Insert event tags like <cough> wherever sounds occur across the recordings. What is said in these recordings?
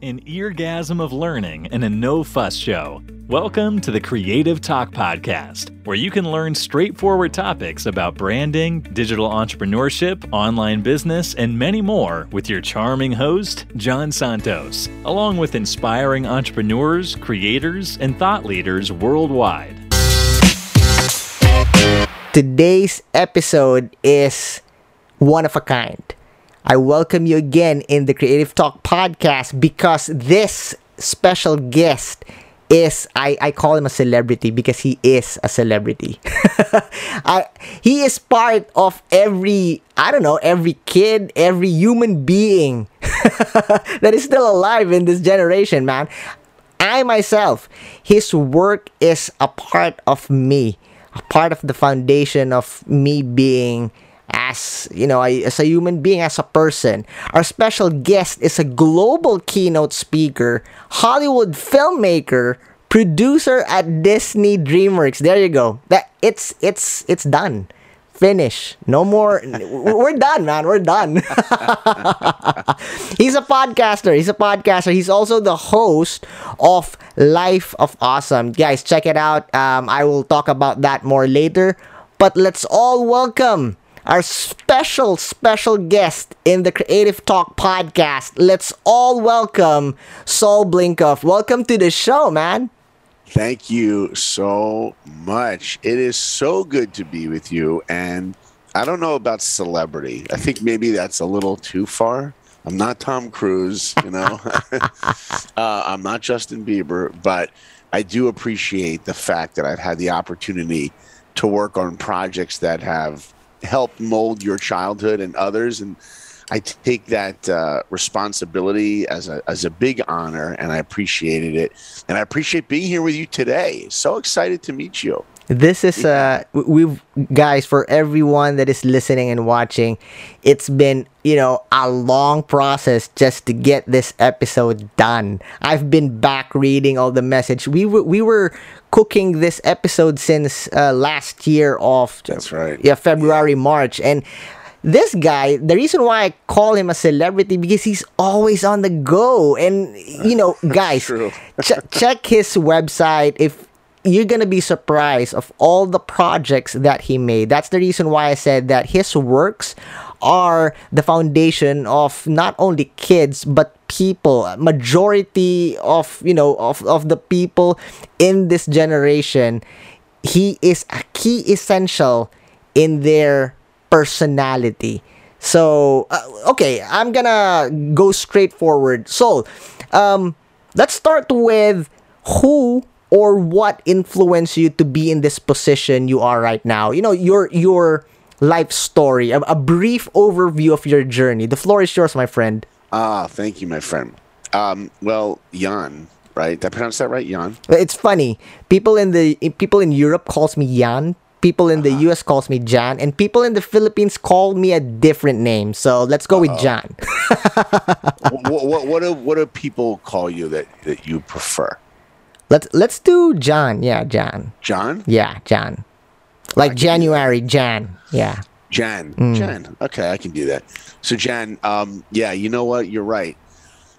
an eargasm of learning and a no fuss show. Welcome to the Creative Talk Podcast, where you can learn straightforward topics about branding, digital entrepreneurship, online business, and many more with your charming host, Jan Santos, along with inspiring entrepreneurs, creators, and thought leaders worldwide. Today's episode is one of a kind. I welcome you again in the Creative Talk podcast because this special guest is I, I call him a celebrity because he is a celebrity. <laughs> I, he is part of every I don't know every kid every human being <laughs> that is still alive in this generation man. I myself his work is a part of me, a part of the foundation of me being as you know as a human being as a person our special guest is a global keynote speaker hollywood filmmaker producer at disney dreamworks. There you go. That it's it's it's done. Finish. No more. <laughs> We're done man. We're done. <laughs> He's a podcaster. He's a podcaster. He's also the host of life of awesome. Guys check it out. Um, i will talk about that more later. But let's all welcome our special, special guest in the Creative Talk podcast. Let's all welcome Saul Blinkoff. Welcome to the show, man. Thank you so much. It is so good to be with you. And I don't know about celebrity. I think maybe that's a little too far. I'm not Tom Cruise, you know. <laughs> uh, I'm not Justin Bieber, but I do appreciate the fact that I've had the opportunity to work on projects that have helped mold your childhood and others and I take that uh, responsibility as a as a big honor, and I appreciated it, and I appreciate being here with you today. So excited to meet you. This is uh we've guys for everyone that is listening and watching. It's been you know a long process just to get this episode done. I've been back reading all the message. We were we were cooking this episode since uh, last year of That's right. yeah February March and this guy the reason why I call him a celebrity because he's always on the go and you know <laughs> guys ch- check his website if you're gonna be surprised of all the projects that he made. That's the reason why I said that his works are the foundation of not only kids but people majority of you know of, of the people in this generation. He is a key essential in their personality. So uh, okay i'm gonna go straight forward. So um let's start with who or what influenced you to be in this position you are right now you know your your life story a, a brief overview of your journey the floor is yours my friend Ah, thank you, my friend. Um, well, Jan, right? Did I pronounce that right, Jan? It's funny. People in the people in Europe calls me Jan. People in the US calls me Jan, and people in the Philippines call me a different name. So let's go with Jan. <laughs> what, what, what do what do people call you that, that you prefer? Let's let's do John. Yeah, John. John? Yeah, John. Like January, Jan. Yeah. Jan. Jan. Okay, I can do that. So Jan, um, yeah, you know what? You're right.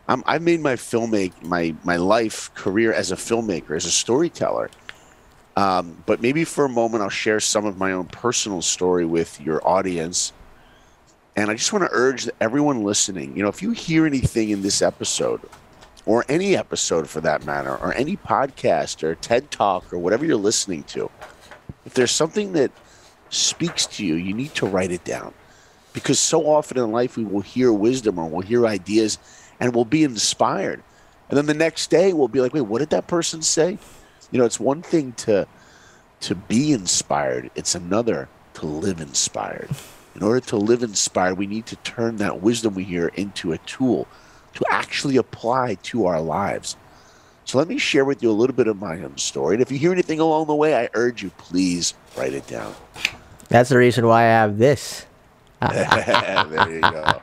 Um, I made my filmmake my my life career as a filmmaker, as a storyteller. Um, but maybe for a moment, I'll share some of my own personal story with your audience. And I just want to urge everyone listening, you know, if you hear anything in this episode, or any episode for that matter, or any podcast or TED Talk or whatever you're listening to, if there's something that speaks to you, you need to write it down. Because so often in life we will hear wisdom or we'll hear ideas and we'll be inspired. And then the next day we'll be like, wait, what did that person say? You know, it's one thing to to be inspired, it's another to live inspired. In order to live inspired, we need to turn that wisdom we hear into a tool to actually apply to our lives. So let me share with you a little bit of my own story. And if you hear anything along the way, I urge you, please write it down. That's the reason why I have this. <laughs> there you go.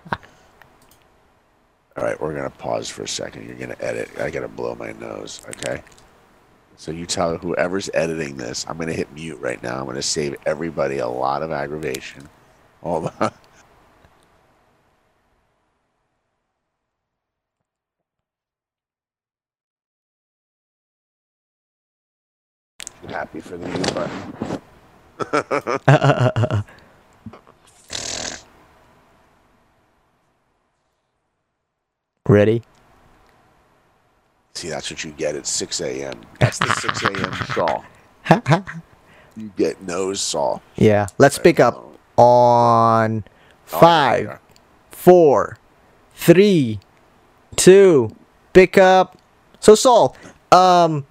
All right, we're gonna pause for a second. You're gonna edit. I gotta blow my nose. Okay. So you tell whoever's editing this, I'm gonna hit mute right now. I'm gonna save everybody a lot of aggravation. Hold on. Happy for the mute button. <laughs> Ready? See, that's what you get at 6 a.m. That's the 6 a.m. <laughs> saw. <laughs> You get nose saw. Yeah. Let's pick up on Oh, five, four, three, two. Pick up. So Saul, um,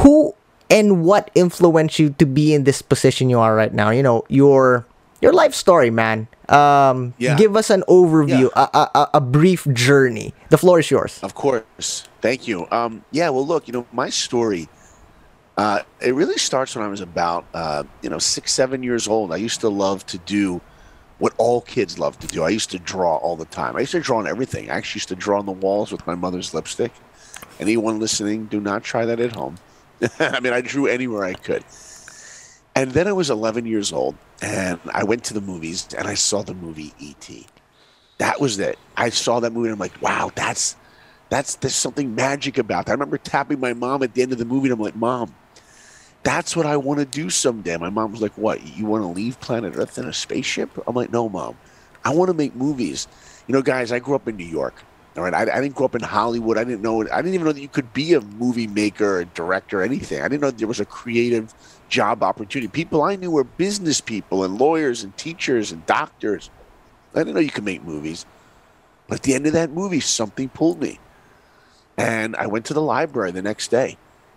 who and what influenced you to be in this position you are right now? You know your your life story, man. Um, Yeah. give us an overview, Yeah. a, a, a- a brief journey. The floor is yours. Of course. Thank you. Um, yeah, well, look, you know, my story, uh, it really starts when I was about, uh, you know, six, seven years old. I used to love to do what all kids love to do. I used to draw all the time. I used to draw on everything. I actually used to draw on the walls with my mother's lipstick. Anyone listening, do not try that at home. <laughs> I mean, I drew anywhere I could. And then I was 11 years old, and I went to the movies, and I saw the movie E.T. That was it. I saw that movie, and I'm like, wow, that's that's there's something magic about that. I remember tapping my mom at the end of the movie, and I'm like, Mom, that's what I want to do someday. My mom was like, What? You want to leave planet Earth in a spaceship? I'm like, No, Mom. I want to make movies. You know, guys, I grew up in New York. All right, I, I didn't grow up in Hollywood. I didn't know. I didn't even know that you could be a movie maker, a director, anything. I didn't know there was a creative job opportunity. People I knew were business people and lawyers and teachers and doctors. I didn't know you could make movies. But at the end of that movie, something pulled me. And I went to the library the next day.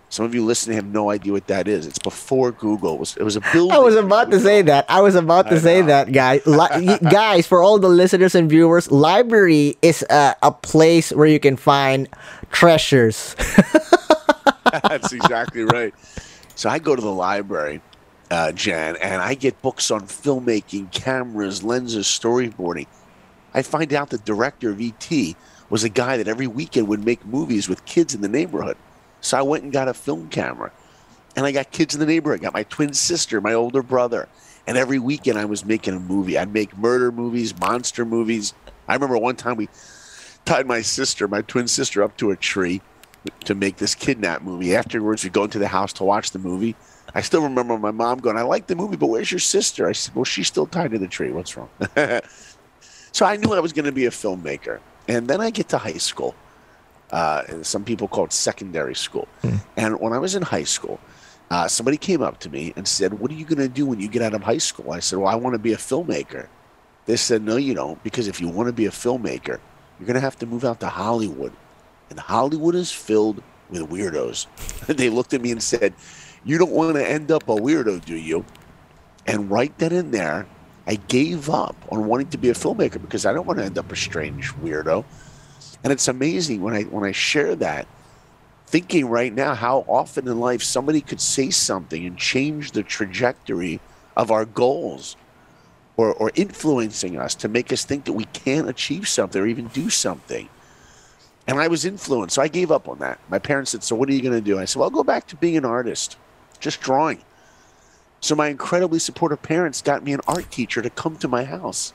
Some of you listening have no idea what that is. It's before Google. It was, it was a building. I was about to say that. I was about to say that, guys. Li- <laughs> guys, for all the listeners and viewers, library is a, a place where you can find treasures. <laughs> That's exactly right. So I go to the library, uh, Jan, and I get books on filmmaking, cameras, lenses, storyboarding. I find out the director of ET was a guy that every weekend would make movies with kids in the neighborhood. So I went and got a film camera, and I got kids in the neighborhood. I got my twin sister, my older brother, and every weekend I was making a movie. I'd make murder movies, monster movies. I remember one time we tied my sister, my twin sister, up to a tree to make this kidnap movie. Afterwards, we'd go into the house to watch the movie. I still remember my mom going, I like the movie, but where's your sister? I said, Well, she's still tied to the tree. What's wrong? <laughs> so I knew I was going to be a filmmaker. And then I get to high school. Uh, and some people call it secondary school. And when I was in high school, uh, somebody came up to me and said, What are you going to do when you get out of high school? I said, Well, I want to be a filmmaker. They said, No, you don't, because if you want to be a filmmaker, you're going to have to move out to Hollywood and Hollywood is filled with weirdos. <laughs> they looked at me and said, You don't want to end up a weirdo, do you? And right then and there, I gave up on wanting to be a filmmaker because I don't want to end up a strange weirdo. And it's amazing when I when I share that, thinking right now how often in life somebody could say something and change the trajectory of our goals or, or influencing us to make us think that we can't achieve something or even do something. And I was influenced, so I gave up on that. My parents said, So what are you going to do? I said, Well, I'll go back to being an artist, just drawing. So my incredibly supportive parents got me an art teacher to come to my house.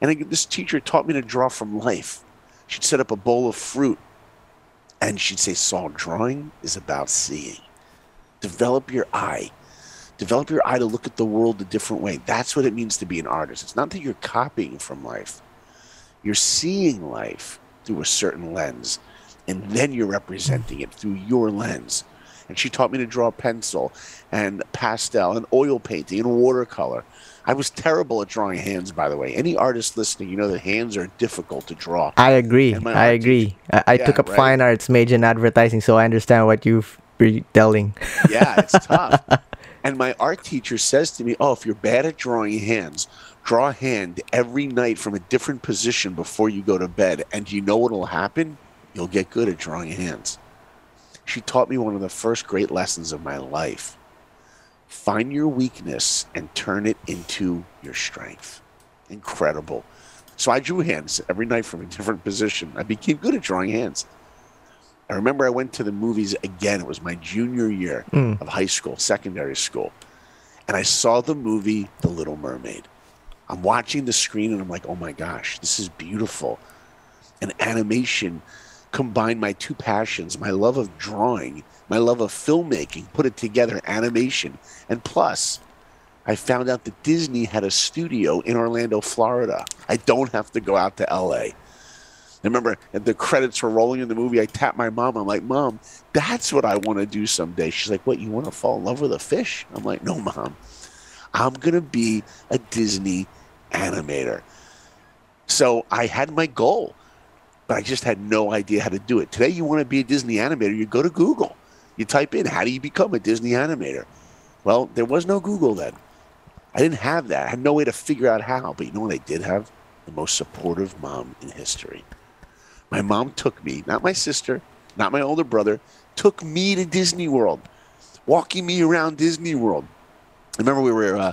And this teacher taught me to draw from life. She'd set up a bowl of fruit and she'd say, Saul, drawing is about seeing. Develop your eye. Develop your eye to look at the world a different way. That's what it means to be an artist. It's not that you're copying from life, you're seeing life through a certain lens, and then you're representing it through your lens. And she taught me to draw pencil and pastel and oil painting and watercolor. I was terrible at drawing hands, by the way. Any artist listening, you know that hands are difficult to draw. I agree. I agree. I, I Yeah, took up right. fine arts, major in advertising, so I understand what you've been telling. <laughs> Yeah, it's tough. <laughs> And my art teacher says to me, Oh, if you're bad at drawing hands, draw a hand every night from a different position before you go to bed. And you know what'll happen? You'll get good at drawing hands. She taught me one of the first great lessons of my life. Find your weakness and turn it into your strength. Incredible. So I drew hands every night from a <laughs> different position. I became good at drawing hands. I remember I went to the movies again. It was my junior year Mm. of high school, secondary school. And I saw the movie The Little Mermaid. I'm watching the screen and I'm like, oh my gosh, this is beautiful. And animation combined my two passions, my love of drawing, my love of filmmaking, put it together, animation, and plus, I found out that Disney had a studio in Orlando, Florida. I don't have to go out to LA. I remember the credits were rolling in the movie. I tapped my mom. I'm like, Mom, that's what I want to do someday. She's like, What, you want to fall in love with a fish? I'm like, No, Mom. I'm going to be a Disney animator. So I had my goal, but I just had no idea how to do it. Today, you want to be a Disney animator, you go to Google. You type in, How do you become a Disney animator? Well, there was no Google then. I didn't have that. I had no way to figure out how. But you know what I did have? The most supportive mom in history. My mom took me, not my sister, not my older brother, took me to Disney World, walking me around Disney World. I remember we were uh,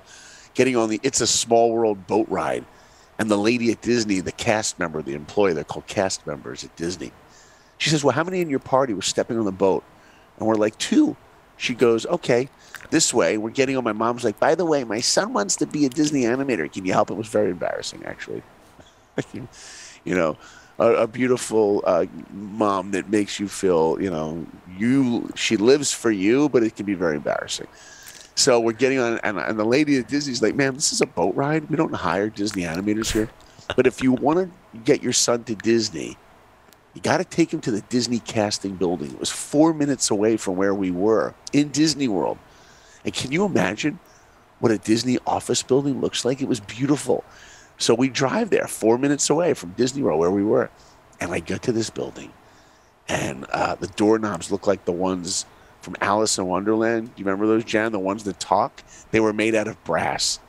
getting on the It's a Small World boat ride, and the lady at Disney, the cast member, the employee, they're called cast members at Disney. She says, Well, how many in your party were stepping on the boat? And we're like, Two. She goes, Okay, this way. We're getting on. My mom's like, By the way, my son wants to be a Disney animator. Can you help? It was very embarrassing, actually. <laughs> you know, a, a beautiful uh, mom that makes you feel, you know, you she lives for you, but it can be very embarrassing. So we're getting on, and, and the lady at Disney's like, "Man, this is a boat ride. We don't hire Disney animators here. But if you want to get your son to Disney, you got to take him to the Disney casting building. It was four minutes away from where we were in Disney World. And can you imagine what a Disney office building looks like? It was beautiful. So we drive there, four minutes away from Disney World, where we were. And I get to this building, and uh, the doorknobs look like the ones from Alice in Wonderland. You remember those, Jan? The ones that talk? They were made out of brass.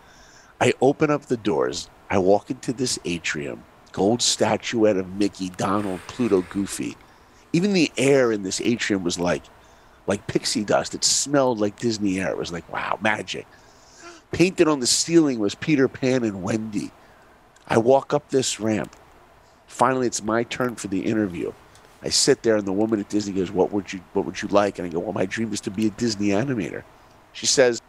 I open up the doors. I walk into this atrium, gold statuette of Mickey, Donald, Pluto, Goofy. Even the air in this atrium was like, like pixie dust. It smelled like Disney air. It was like, wow, magic. Painted on the ceiling was Peter Pan and Wendy. I walk up this ramp. Finally, it's my turn for the interview. I sit there, and the woman at Disney goes, "What would you What would you like?" And I go, "Well, my dream is to be a Disney animator." She says,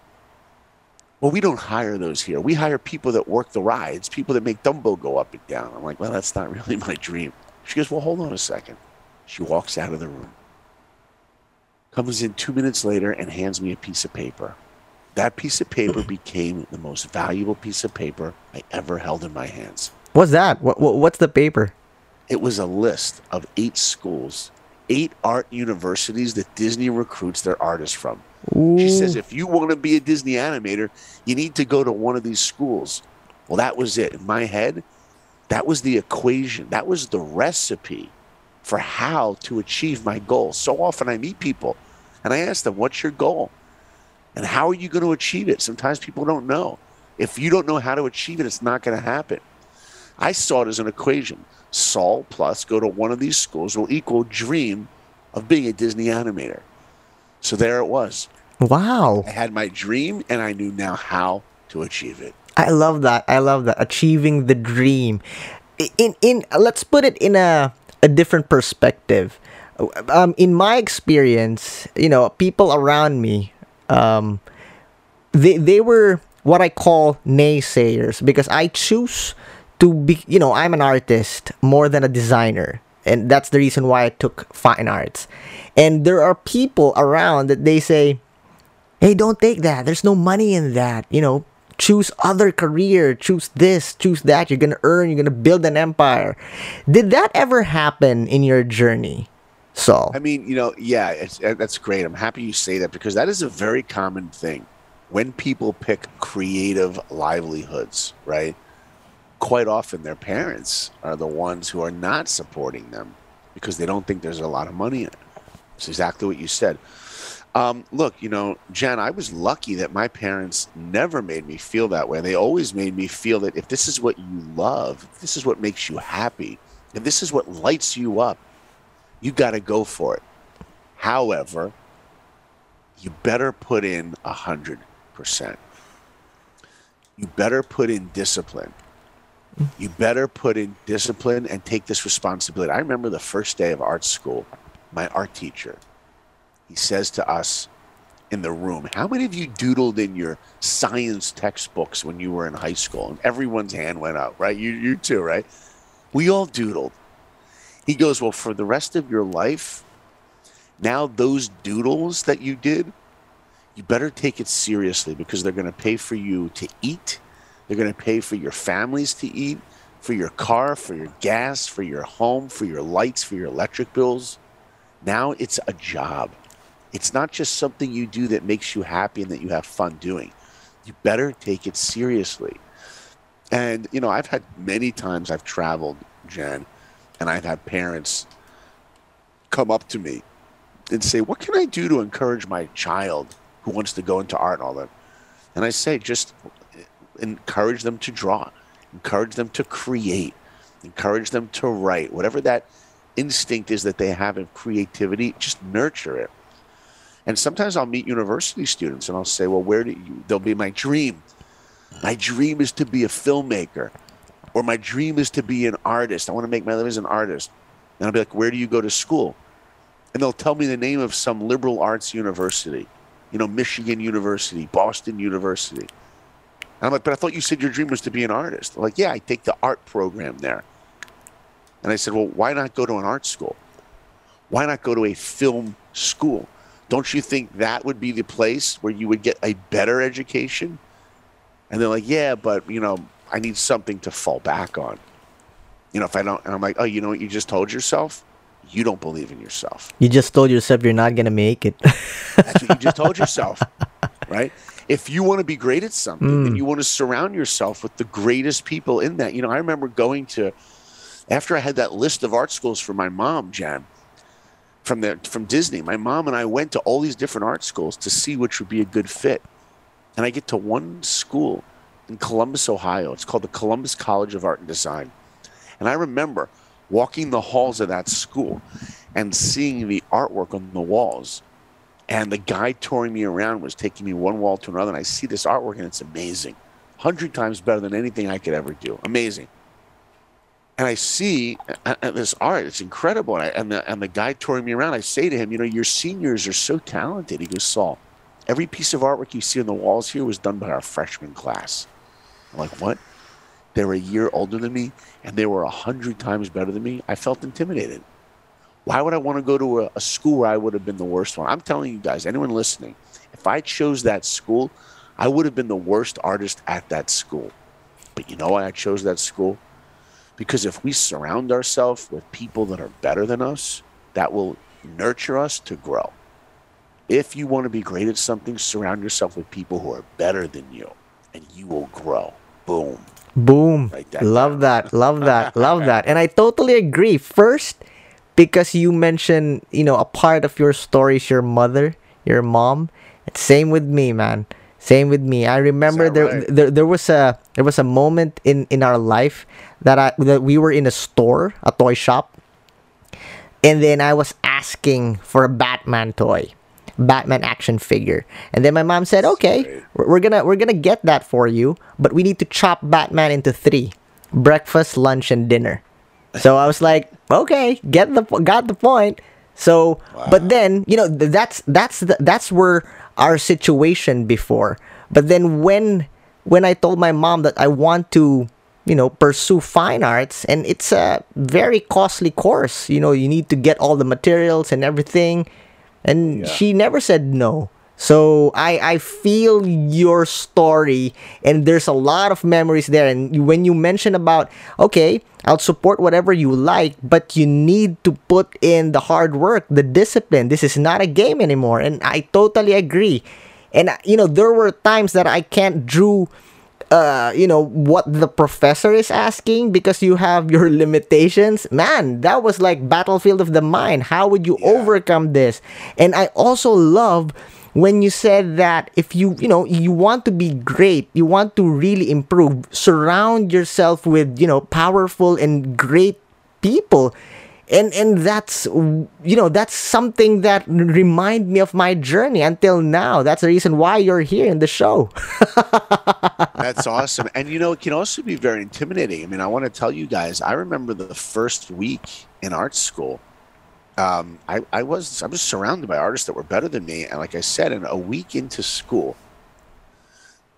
"Well, we don't hire those here. We hire people that work the rides, people that make Dumbo go up and down." I'm like, "Well, that's not really <laughs> my dream." She goes, "Well, hold on a second. She walks out of the room, comes in two minutes later, and hands me a piece of paper. That piece of paper <laughs> became the most valuable piece of paper I ever held in my hands. What's that? What, what what's the paper? It was a list of eight schools, eight art universities that Disney recruits their artists from. She says, if you want to be a Disney animator, you need to go to one of these schools. Well, that was it. In my head, that was the equation. That was the recipe for how to achieve my goal. So often I meet people and I ask them, What's your goal? And how are you going to achieve it? Sometimes people don't know. If you don't know how to achieve it, it's not going to happen. I saw it as an equation. Saul plus go to one of these schools will equal dream of being a Disney animator. So there it was. Wow. I had my dream and I knew now how to achieve it. I love that. I love that. Achieving the dream. In in let's put it in a a different perspective. Um, in my experience, you know, people around me, um, they they were what I call naysayers because I choose to be, you know, I'm an artist more than a designer. And that's the reason why I took fine arts. And there are people around that they say, hey, don't take that. There's no money in that. You know, choose other career, choose this, choose that. You're to earn, you're to build an empire. Did that ever happen in your journey? So, I mean, you know, yeah, that's great. I'm happy you say that because that is a very common thing when people pick creative livelihoods, right? Quite often their parents are the ones who are not supporting them because they don't think there's a lot of money in it. It's exactly what you said. Um, look, you know, Jen, I was lucky that my parents never made me feel that way. They always made me feel that if this is what you love, this is what makes you happy, if this is what lights you up, you got to go for it. However, you better put in a hundred percent. You better put in discipline you better put in discipline and take this responsibility. I remember the first day of art school, my art teacher, he says to us in the room, How many of you doodled in your science textbooks when you were in high school? And everyone's hand went up, right? You, you too, right? We all doodled. He goes, Well, for the rest of your life, now those doodles that you did, you better take it seriously because they're going to pay for you to eat. They're going to pay for your families to eat, for your car, for your gas, for your home, for your lights, for your electric bills. Now it's a job. It's not just something you do that makes you happy and that you have fun doing. You better take it seriously. And, you know, I've had many times I've traveled, Jen, and I've had parents come up to me and say, What can I do to encourage my child who wants to go into art and all that? And I say, just encourage them to draw, encourage them to create, encourage them to write, whatever that instinct is that they have of creativity, just nurture it. And sometimes I'll meet university students and I'll say, Well, where do you? They'll be my dream. My dream is to be a filmmaker, or my dream is to be an artist. I want to make my living as an artist. And I'll be like, Where do you go to school? And they'll tell me the name of some liberal arts university, you know, Michigan University, Boston University. And I'm like, But I thought you said your dream was to be an artist. They're like, Yeah, I take the art program there. And I said, Well, why not go to an art school? Why not go to a film school? Don't you think that would be the place where you would get a better education? And they're like, yeah, but you know, I need something to fall back on. You know, if I don't, and I'm like, oh, you know what you just told yourself? You don't believe in yourself. You just told yourself you're not gonna make it. That's what you just told yourself, <laughs> right? If you want to be great at something, mm. then you want to surround yourself with the greatest people in that. You know, I remember going to after I had that list of art schools for my mom, Jan, from the from Disney. My mom and I went to all these different art schools to see which would be a good fit. And I get to one school in Columbus, Ohio. It's called the Columbus College of Art and Design. And I remember walking the halls of that school and seeing the artwork on the walls. And the guy touring me around was taking me one wall to another. And I see this artwork and it's amazing. 100 times better than anything I could ever do. Amazing. And I see uh, uh, this art. It's incredible. And, I, and, the, and the guy touring me around, I say to him, You know, your seniors are so talented. He goes, Saul, Every piece of artwork you see on the walls here was done by our freshman class. I'm like, what? They were a year older than me, and they were a hundred times better than me. I felt intimidated. Why would I want to go to a, a school where I would have been the worst one? I'm telling you guys, anyone listening, if I chose that school, I would have been the worst artist at that school. But you know why I chose that school? Because if we surround ourselves with people that are better than us, that will nurture us to grow. If you want to be great at something, surround yourself with people who are better than you, and you will grow. Boom. Boom. That love that. Love that. love that. And I totally agree. First, because you mentioned, you know, a part of your story is your mother, your mom. It's same with me, man. Same with me. I remember there, right? there there was a there was a moment in in our life that I that we were in a store, a toy shop, and then I was asking for a Batman toy. Batman action figure. And then my mom said, "Okay, we're gonna we're gonna get that for you, but we need to chop Batman into three: breakfast, lunch, and dinner." So I was like, "Okay, get the got the point." So, wow. but then you know that's that's the, that's where our situation before. But then when when I told my mom that I want to you know pursue fine arts and it's a very costly course you know you need to get all the materials and everything and yeah. she never said no. So I I feel your story and there's a lot of memories there and when you mention about okay, I'll support whatever you like, but you need to put in the hard work, the discipline. This is not a game anymore and I totally agree. And you know, there were times that I can't drew uh, you know what the professor is asking because you have your <laughs> limitations man that was like battlefield of the mind how would you yeah. overcome this and i also love when you said that if you you know you want to be great you want to really improve surround yourself with you know powerful and great people. And and that's you know that's something that remind me of my journey until now. That's the reason why you're here in the show. <laughs> That's awesome. And you know it can also be very intimidating. I mean i want to tell you guys i remember the first week in art school um, I, I was i was surrounded by artists that were better than me and like i said in a week into school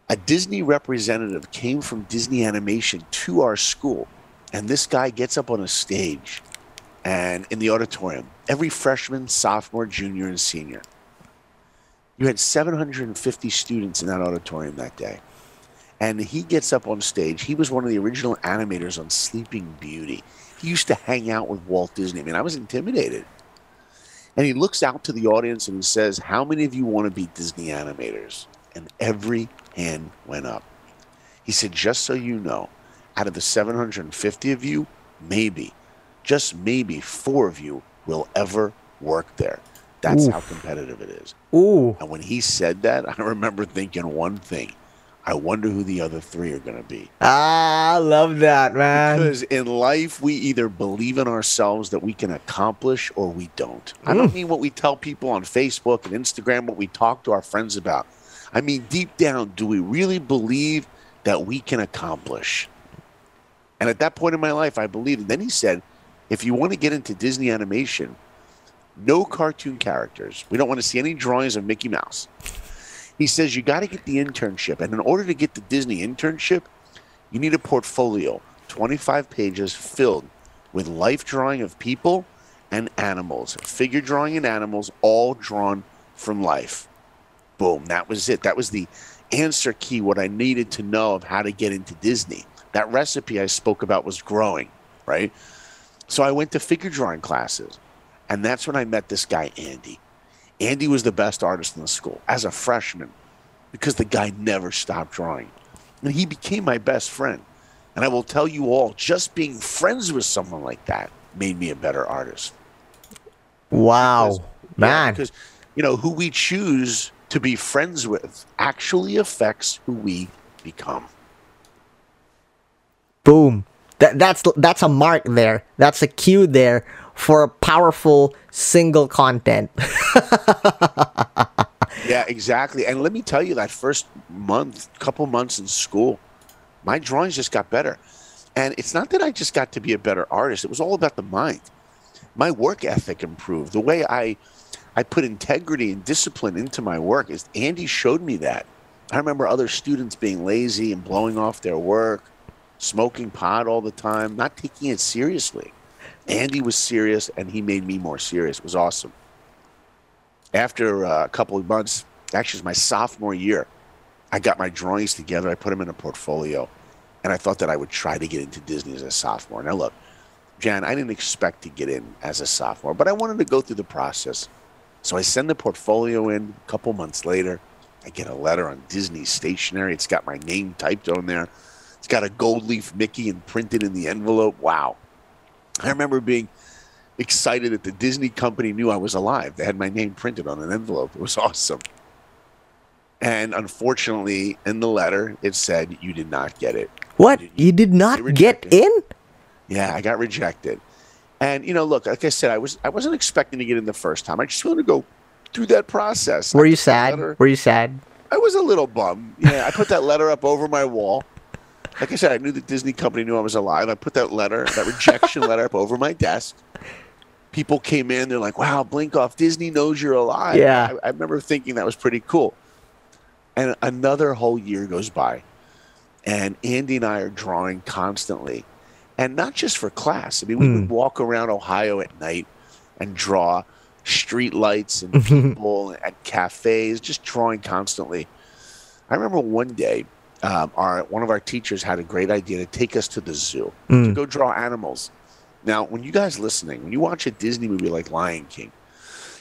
a disney representative came from disney animation to our school and this guy gets up on a stage and in the auditorium, every freshman, sophomore, junior, and senior. You had 750 students in that auditorium that day. And he gets up on stage. He was one of the original animators on Sleeping Beauty. He used to hang out with Walt Disney. I mean, I was intimidated. And he looks out to the audience and he says, How many of you want to be Disney animators? And every hand went up. He said, Just so you know, out of the 750 of you, maybe, just maybe four of you will ever work there. That's Oof. how competitive it is. Ooh. And when he said that, <laughs> I remember thinking one thing. I wonder who the other three are going to be. Ah, I love that, man. Because in life, we either believe in ourselves that we can accomplish or we don't. I Mm. don't mean what we tell people on Facebook and Instagram, what we talk to our friends about. I mean, deep down, do we really believe that we can accomplish? And at that point in my life, I believed. And then he said, if you want to get into Disney animation, no cartoon characters. We don't want to see any drawings of Mickey Mouse. He says you got to get the internship. And in order to get the Disney internship, you need a portfolio, 25 pages filled with life drawing of people and animals, figure drawing and animals, all drawn from life. Boom, that was it. That was the answer key, what I needed to know of how to get into Disney. That recipe I spoke about was growing, right? So I went to figure drawing classes, and that's when I met this guy, Andy. Andy was the best artist in the school as a freshman because the guy never stopped drawing. And he became my best friend. And I will tell you all, just being friends with someone like that made me a better artist. Wow, man. Because, you know, who we choose to be friends with actually affects who we become. Boom. That that's that's a mark there. That's a cue there for a powerful single content. <laughs> Yeah, exactly. And let me tell you, that first month, couple months in school, my drawings just got better. And it's not that I just got to be a better artist, it was all about the mind. My work ethic improved. The way I I put integrity and discipline into my work is Andy showed me that. I remember other students being lazy and blowing off their work, smoking pot all the time, not taking it seriously. Andy was serious and he made me more serious. It was awesome after uh, a couple of months, actually, it was my sophomore year, I got my drawings together. I put them in a portfolio, and I thought that I would try to get into Disney as a sophomore. Now, look, Jan, I didn't expect to get in as a sophomore, but I wanted to go through the process. So I send the portfolio in. A couple months later, I get a letter on Disney stationery. It's got my name typed on there. It's got a gold leaf Mickey and printed in the envelope. Wow. I remember being excited that the Disney company knew I was alive. They had my name printed on an envelope. It was <laughs> awesome. And unfortunately, in the letter, it said you did not get it. what? You did not get in? Yeah, I got rejected. And you know, look, like I said, I was I wasn't expecting to get in the first time. I just wanted to go through that process. Were you sad? letter- Were you sad? I was a little bummed. Yeah, I put that letter up over my wall. Like I said, I knew the Disney company knew I was alive. I put that letter, that rejection letter, up over my desk. People came in. They're like, "Wow, Blinkoff! Disney knows you're alive." Yeah. I, I remember thinking that was pretty cool. And another whole year goes by, and Andy and I are drawing constantly, and not just for class. I mean, we would hmm. walk around Ohio at night and draw street lights and <laughs> people at cafes, just drawing constantly. I remember one day, um, our one of our teachers had a great idea to take us to the zoo to go draw animals. Now, when you guys listening, when you watch a Disney movie like Lion King,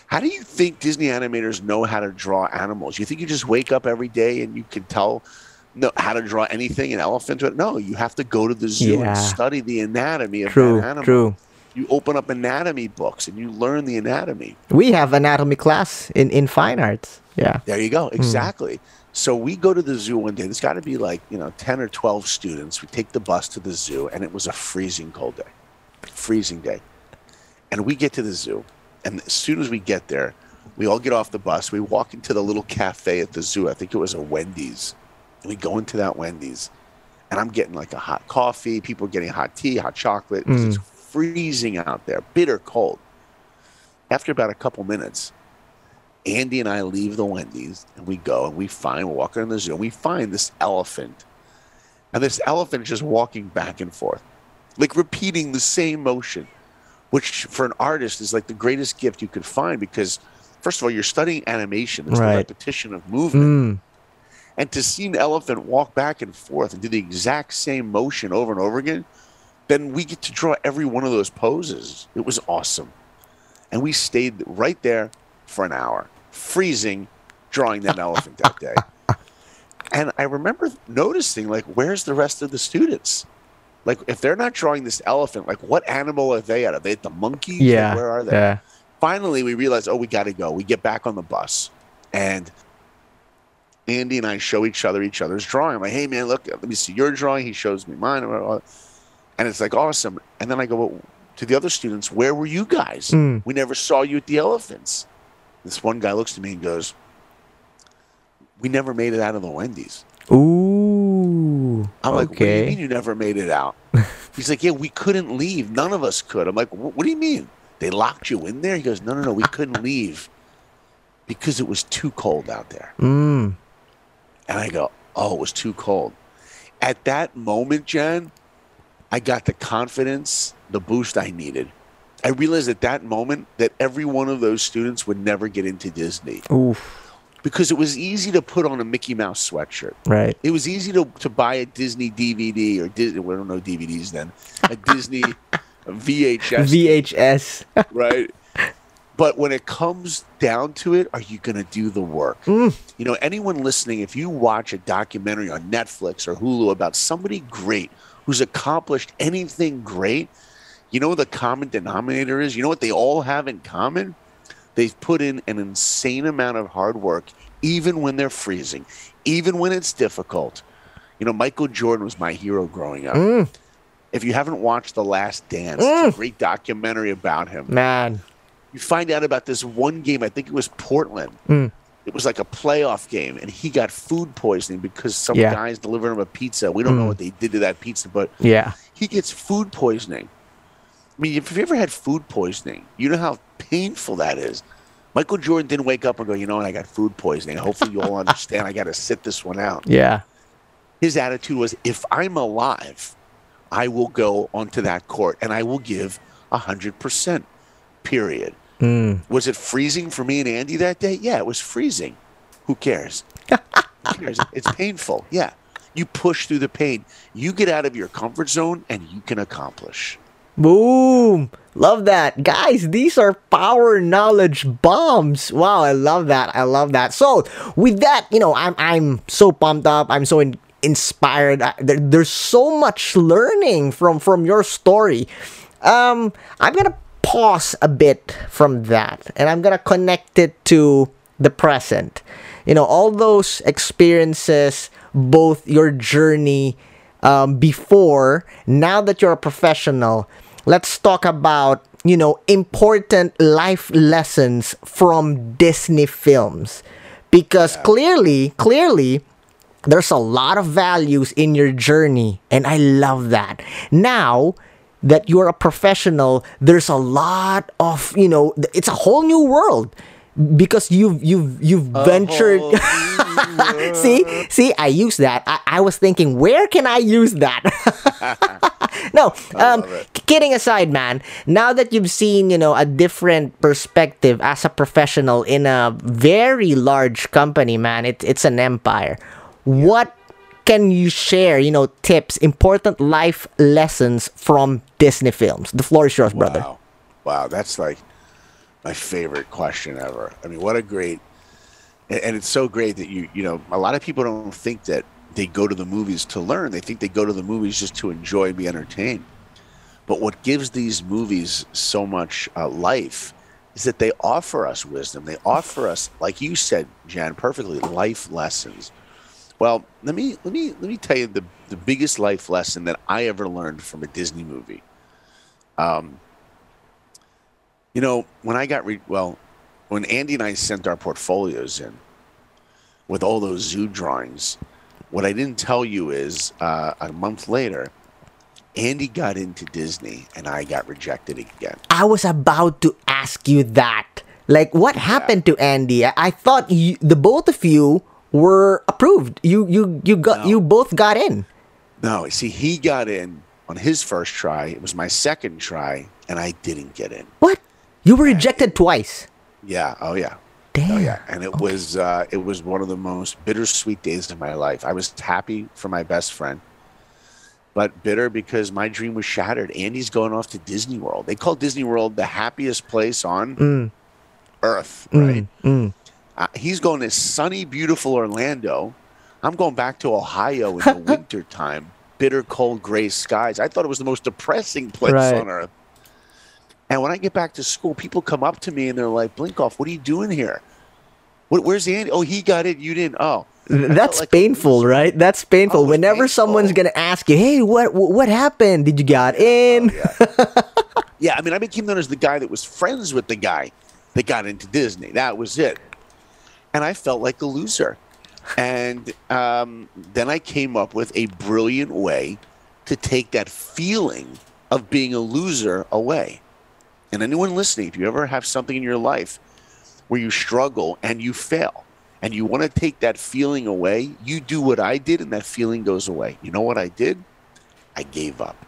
how do you think Disney animators know how to draw animals? You think you just wake up every day and you can tell no, how to draw anything, an elephant? To it? No, you have to go to the zoo Yeah. and study the anatomy of True, that animal. true. You open up anatomy books and you learn the anatomy. We have anatomy class in, in fine arts. Yeah. There you go. Hmm. Exactly. So we go to the zoo one day. There's got to be like, you know, 10 or 12 students. We take the bus to the zoo, and it was a freezing cold day. Freezing day. And we get to the zoo. And as soon as we get there, we all get off the bus. We walk into the little cafe at the zoo. I think it was a Wendy's. And we go into that Wendy's. And I'm getting like a hot coffee. People are getting hot tea, hot chocolate. 'cause hmm. It's freezing out there, bitter cold. After about a couple minutes, Andy and I leave the Wendy's and we go and we find, we're walking in the zoo, and we find this elephant. And this elephant is just walking back and forth, like repeating the same motion which for an artist is like the greatest gift you could find because, first of all, you're studying animation, it's Right. the repetition of movement. Mm. And to see an elephant walk back and forth and do the exact same motion over and over again, then we get to draw every one of those poses. It was awesome. And we stayed right there for an hour, freezing, drawing that elephant that day. <laughs> And I remember noticing, like, where's the rest of the students? Like, if they're not drawing this elephant, like, what animal are they at? Are they at the monkeys? Like, Yeah. where are they? Yeah. finally we realize, oh, we got to go. We get back on the bus, and Andy and I show each other each other's drawing. I'm like, hey man, look, let me see your drawing. He shows me mine, and it's like awesome. And then I go well, to the other students, where were you guys? Mm. We never saw you at the elephants. This one guy looks at me and goes, we never made it out of the Wendy's. Ooh. I'm like, what do you mean you never made it out? <laughs> He's like, yeah, we couldn't leave. None of us could. I'm like, what, what do you mean? They locked you in there? He goes, no, no, no, we couldn't leave because it was too cold out there. Mm. And I go, oh, it was too cold. At that moment, Jen, I got the confidence, the boost I needed. I realized at that moment that every one of those students would never get into Disney Oof. because it was easy to put on a Mickey Mouse sweatshirt. Right. It was easy to, to buy a Disney DVD or Disney. We don't know DVDs then. A Disney <laughs> VHS, VHS. right? But when it comes down to it, are you going to do the work? Mm. You know, anyone listening, if you watch a documentary on Netflix or Hulu about somebody great who's accomplished anything great, you know what the common denominator is? You know what they all have in common? They've put in an insane amount of hard work, even when they're freezing, even when it's difficult. You know, Michael Jordan was my hero growing up. Mm. If you haven't watched The Last Dance, it's a great documentary about him Man. You find out about this one game. I think it was Portland. Mm. It was like a playoff game, and he got food poisoning because some Yeah. guys delivered him a pizza. We don't know Mm. what they did to that pizza, but Yeah. he gets food poisoning. I mean, if you've ever had food poisoning, you know how painful that is. Michael Jordan didn't wake up and go, you know what, I got food poisoning. Hopefully, you all <laughs> understand. I got to sit this one out. Yeah. His attitude was, if I'm alive, I will go onto that court and I will give 100%, period. Mm. Was it freezing for me and Andy that day? Yeah, it was freezing. Who cares? Who cares? <laughs> It's painful. Yeah. You push through the pain. You get out of your comfort zone and you can accomplish. Boom! Love that. Guys, these are power knowledge bombs. Wow, I love that. I love that. So, with that, you know, I'm I'm so pumped up. I'm so in, inspired. I, there, there's so much learning from from your story. Um, I'm going to pause a bit from that and I'm to connect it to the present. You know, all those experiences, both your journey um, before, now that you're a professional, let's talk about, you know, important life lessons from Disney films. Because clearly, clearly, there's a lot of values in your journey, and I love that. Now, that you're a professional, there's a lot of, you know, it's a whole new world because you've you've you've ventured <laughs> see see i use that. I, I was thinking where can i use that? <laughs> No um kidding aside man now that you've seen you know a different perspective as a professional in a very large company man it, it's an empire. What can you share you know tips important life lessons from disney films the floor is yours brother Wow. Wow. That's like my favorite question ever. I mean, what a great, and, and it's so great that you, you know, a lot of people don't think that they go to the movies to learn. They think they go to the movies just to enjoy and be entertained. But what gives these movies so much uh, life is that they offer us wisdom. They offer us, like you said, Jan, perfectly, life lessons. Well, let me let me let me tell you the the biggest life lesson that I ever learned from a Disney movie. Um, you know, when I got re- well, when Andy and I sent our portfolios in with all those zoo drawings, what I didn't tell you is uh, a month later, Andy got into Disney and I got rejected again. I was about to ask you that. Like, what happened to Andy? I, I thought you, the both of you were approved. You you you got No. you both got in. No, see, he got in on his first try. It was my second try, and I didn't get in. What? You were rejected twice. Yeah. Oh yeah. Damn. Oh yeah. And it was uh, it was one of the most bittersweet days of my life. I was happy for my best friend, but bitter because my dream was shattered. Andy's going off to Disney World. They call Disney World the happiest place on Mm, earth, right? mm. Uh, he's going to sunny, beautiful Orlando. I'm going back to Ohio in the <laughs> winter time. Bitter, cold, gray skies. I thought it was the most depressing place Right. on earth. And when I get back to school, people come up to me and they're like, "Blinkoff, what are you doing here? What, where's Andy? Oh, he got it. You didn't. Oh, That's like painful, right? That's painful. Oh, Whenever someone's gonna ask you, "Hey, what what happened? Did you got in?" <laughs> yeah. I mean, I became known as the guy that was friends with the guy that got into Disney. That was it. And I felt like a loser. And um, then I came up with a brilliant way to take that feeling of being a loser away. And anyone listening, if you ever have something in your life where you struggle and you fail and you want to take that feeling away, you do what I did and that feeling goes away. You know what I did? I gave up.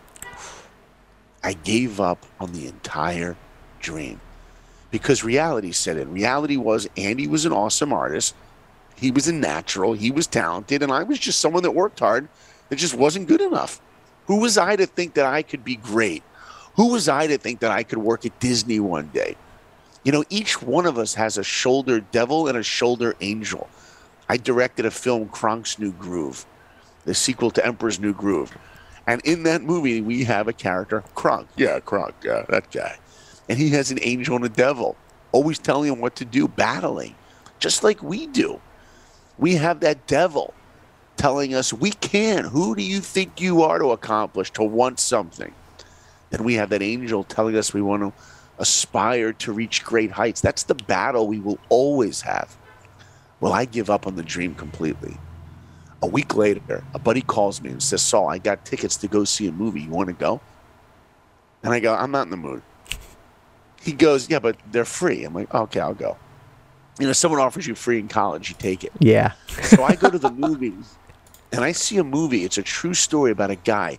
I gave up on the entire dream because reality set in. Reality was Andy was an awesome artist. He was a natural. He was talented. And I was just someone that worked hard that just wasn't good enough. Who was I to think that I could be great? Who was I to think that I could work at Disney one day? You know, each one of us has a shoulder devil and a shoulder angel. I directed a film, Kronk's New Groove, the sequel to Emperor's New Groove. And in that movie, we have a character, Kronk. Yeah, Kronk, yeah, that guy. And he has an angel and a devil, always telling him what to do, battling, just like we do. We have that devil telling us we can. Who do you think you are to accomplish, to want something? Then we have that angel telling us we want to aspire to reach great heights. That's the battle we will always have. Well, I give up on the dream completely. A week later, a buddy calls me and says, Saul, I got tickets to go see a movie. You want to go? And I go, I'm not in the mood. He goes, Yeah, but they're free. I'm like, Okay, I'll go. You know, someone offers you free in college, you take it. Yeah. <laughs> So I go to the movies and I see a movie. It's a true story about a guy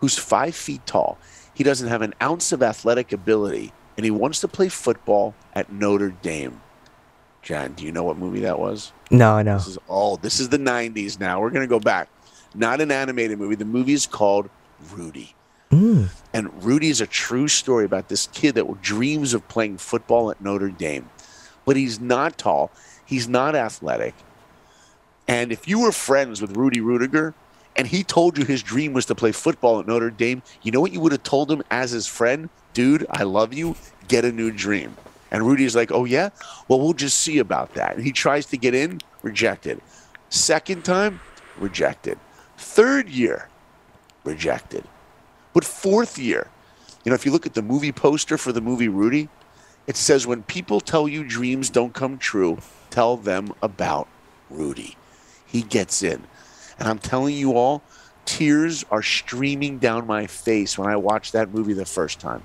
who's five feet tall. He doesn't have an ounce of athletic ability and he wants to play football at Notre Dame. John, do you know what movie that was? No, no. This is all. This is the '90s. Now we're gonna go back. Not an animated movie. The movie is called Rudy, Mm. and Rudy is a true story about this kid that dreams of playing football at Notre Dame, but he's not tall. He's not athletic. And if you were friends with Rudy Ruettiger, and he told you his dream was to play football at Notre Dame, you know what you would have told him as his friend? Dude, I love you. Get a new dream. And Rudy's like, oh, yeah? Well, we'll just see about that. And he tries to get in, rejected. Second time, rejected. Third year, rejected. But fourth year, you know, if you look at the movie poster for the movie Rudy, it says, when people tell you dreams don't come true, tell them about Rudy. He gets in. And I'm telling you all, tears are streaming down my face when I watched that movie the first time.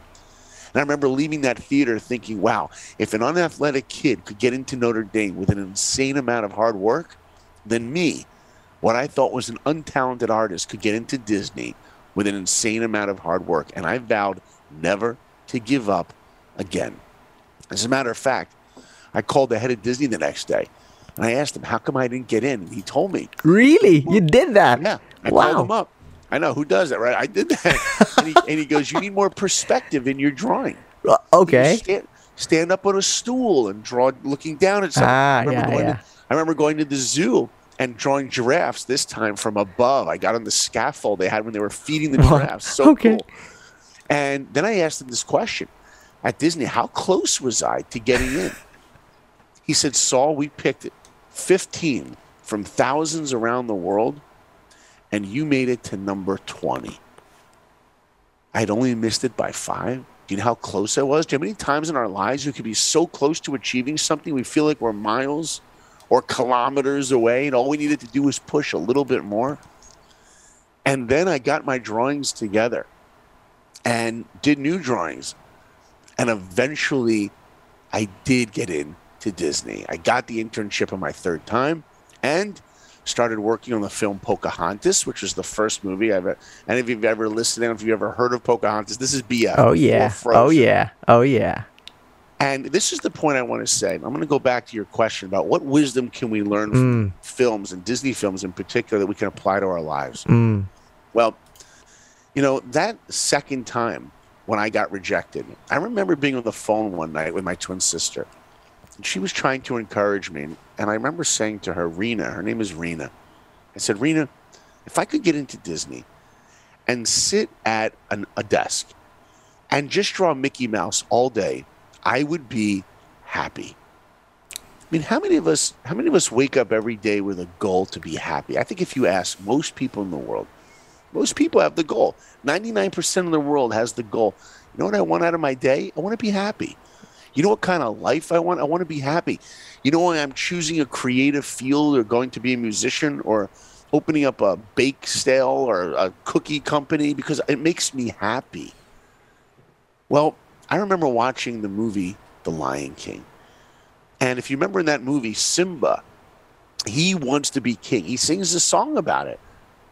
And I remember leaving that theater thinking, wow, if an unathletic kid could get into Notre Dame with an insane amount of hard work, then me, what I thought was an untalented artist, could get into Disney with an insane amount of hard work. And I vowed never to give up again. As a matter of fact, I called the head of Disney the next day and I asked him, how come I didn't get in? And he told me, Really? You did that? yeah, I wow. called him up. I know who does that, right? I did that. <laughs> and, he, and he goes, "You need more perspective in your drawing. Uh, You Okay. stand, stand up on a stool and draw looking down at something." Ah, I remember yeah, yeah. To, I remember going to the zoo and drawing giraffes. This time from above. I got on the scaffold they had when they were feeding the <laughs> oh, giraffes. So Okay. cool. And then I asked him this question at Disney: How close was I to getting in? He said, "Saul, we picked it. 15 from thousands around the world." and you made it to number 20. I had only missed it by five. Do you know how close I was? Do you know how many times in our lives we could be so close to achieving something we feel like we're miles or kilometers away, and all we needed to do was push a little bit more? And then I got my drawings together and did new drawings. And eventually I did get in to Disney. I got the internship on my third time. And started working on the film Pocahontas, which was the first movie I've ever. Any of you have ever listened? If you ever heard of Pocahontas, this is BF. Oh, oh yeah. Oh yeah. Oh yeah. And this is the point I want to say. I'm going to go back to your question about what wisdom can we learn Mm. from films and Disney films in particular that we can apply to our lives. Mm. Well, you know, that second time when I got rejected, I remember being on the phone one night with my twin sister. And she was trying to encourage me. And I remember saying to her, Rena, her name is Rena. I said, Rena, if I could get into Disney and sit at an, a desk and just draw Mickey Mouse all day, I would be happy. I mean, how many of us how many of us wake up every day with a goal to be happy? I think if you ask most people in the world, most people have the goal. 99% of the world has the goal. You know what I want out of my day? I want to be happy. You know what kind of life I want? I want to be happy. You know why I'm choosing a creative field or going to be a musician or opening up a bake sale or a cookie company because it makes me happy. Well, I remember watching the movie The Lion King. And if you remember in that movie, Simba, he wants to be king. He sings a song about it.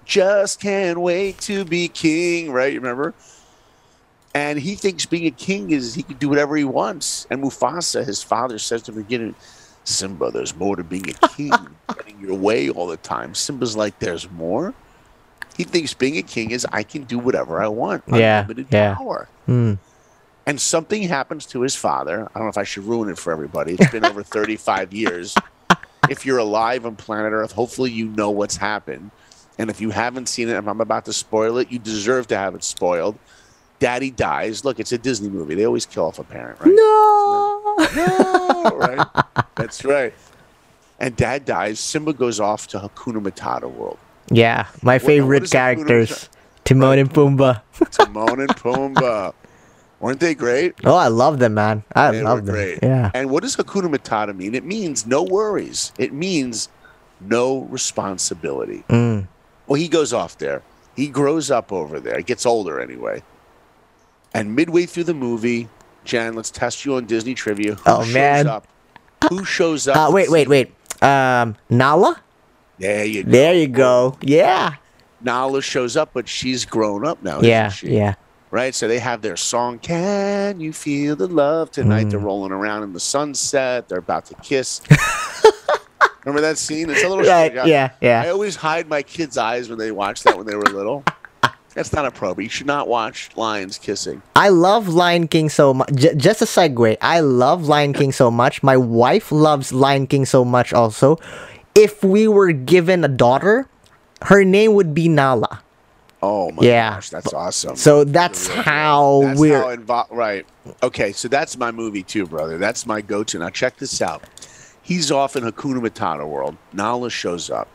Just can't wait to be king, right? You remember? And he thinks being a king is he can do whatever he wants. And Mufasa, his father, says to the beginning, Simba, there's more to being a <laughs> king, getting your way all the time. Simba's like, there's more. He thinks being a king is I can do whatever I want. Yeah, Unlimited yeah. power. Mm. And something happens to his father. I don't know if I should ruin it for everybody. It's been over <laughs> 35 years. If you're alive on planet Earth, hopefully you know what's happened. And if you haven't seen it, if I'm about to spoil it, you deserve to have it spoiled. Daddy dies. Look, it's a Disney movie. They always kill off a parent, right? No. No, <laughs> right? That's right. And dad dies. Simba goes off to Hakuna Matata world. Yeah, my what favorite is Hakuna characters, Timon and Pumbaa. Timon and Pumbaa. Weren't they great? Oh, I love them, man. I They love them. great. Yeah. And what does Hakuna Matata mean? It means no worries. It means no responsibility. Mm. Well, he goes off there. He grows up over there. He gets older anyway. And midway through the movie, Jan, let's test you on Disney trivia. Who Oh, shows man. Up? Who shows up? Uh, wait, wait, wait. Um, Nala? There you go. There you go. Yeah. Nala shows up, but she's grown up now. Yeah. Yeah. Right? So they have their song, Can You Feel the Love Tonight? Mm. They're rolling around in the sunset. They're about to kiss. <laughs> Remember that scene? It's a little Right. short. Yeah. I always hide my kids' eyes when they watch that when they were little. <laughs> That's not appropriate. You should not watch lions kissing. I love Lion King so much. J- just a segue. I love Lion King so much. My wife loves Lion King so much also. If we were given a daughter, her name would be Nala. Oh my Yeah. gosh, that's awesome. So that's how That's we're. how invo- right. Okay, so that's my movie too, brother. That's my go-to. Now check this out. He's off in Hakuna Matata world. Nala shows up.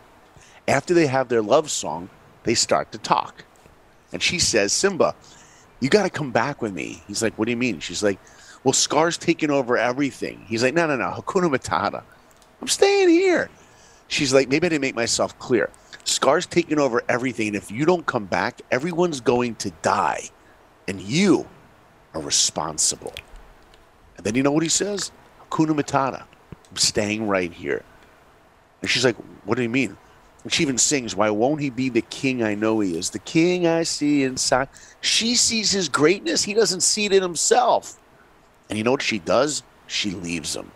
After they have their love song, they start to talk. And she says, Simba, you got to come back with me. He's like, what do you mean? She's like, well, Scar's taking over everything. He's like, no, no, no, Hakuna Matata. I'm staying here. She's like, maybe I didn't make myself clear. Scar's taking over everything. And if you don't come back, everyone's going to die. And you are responsible. And then you know what he says? Hakuna Matata. I'm staying right here. And she's like, What do you mean? And she even sings, Why won't he be the king I know he is? The king I see inside. She sees his greatness. He doesn't see it in himself. And you know what she does? She leaves him.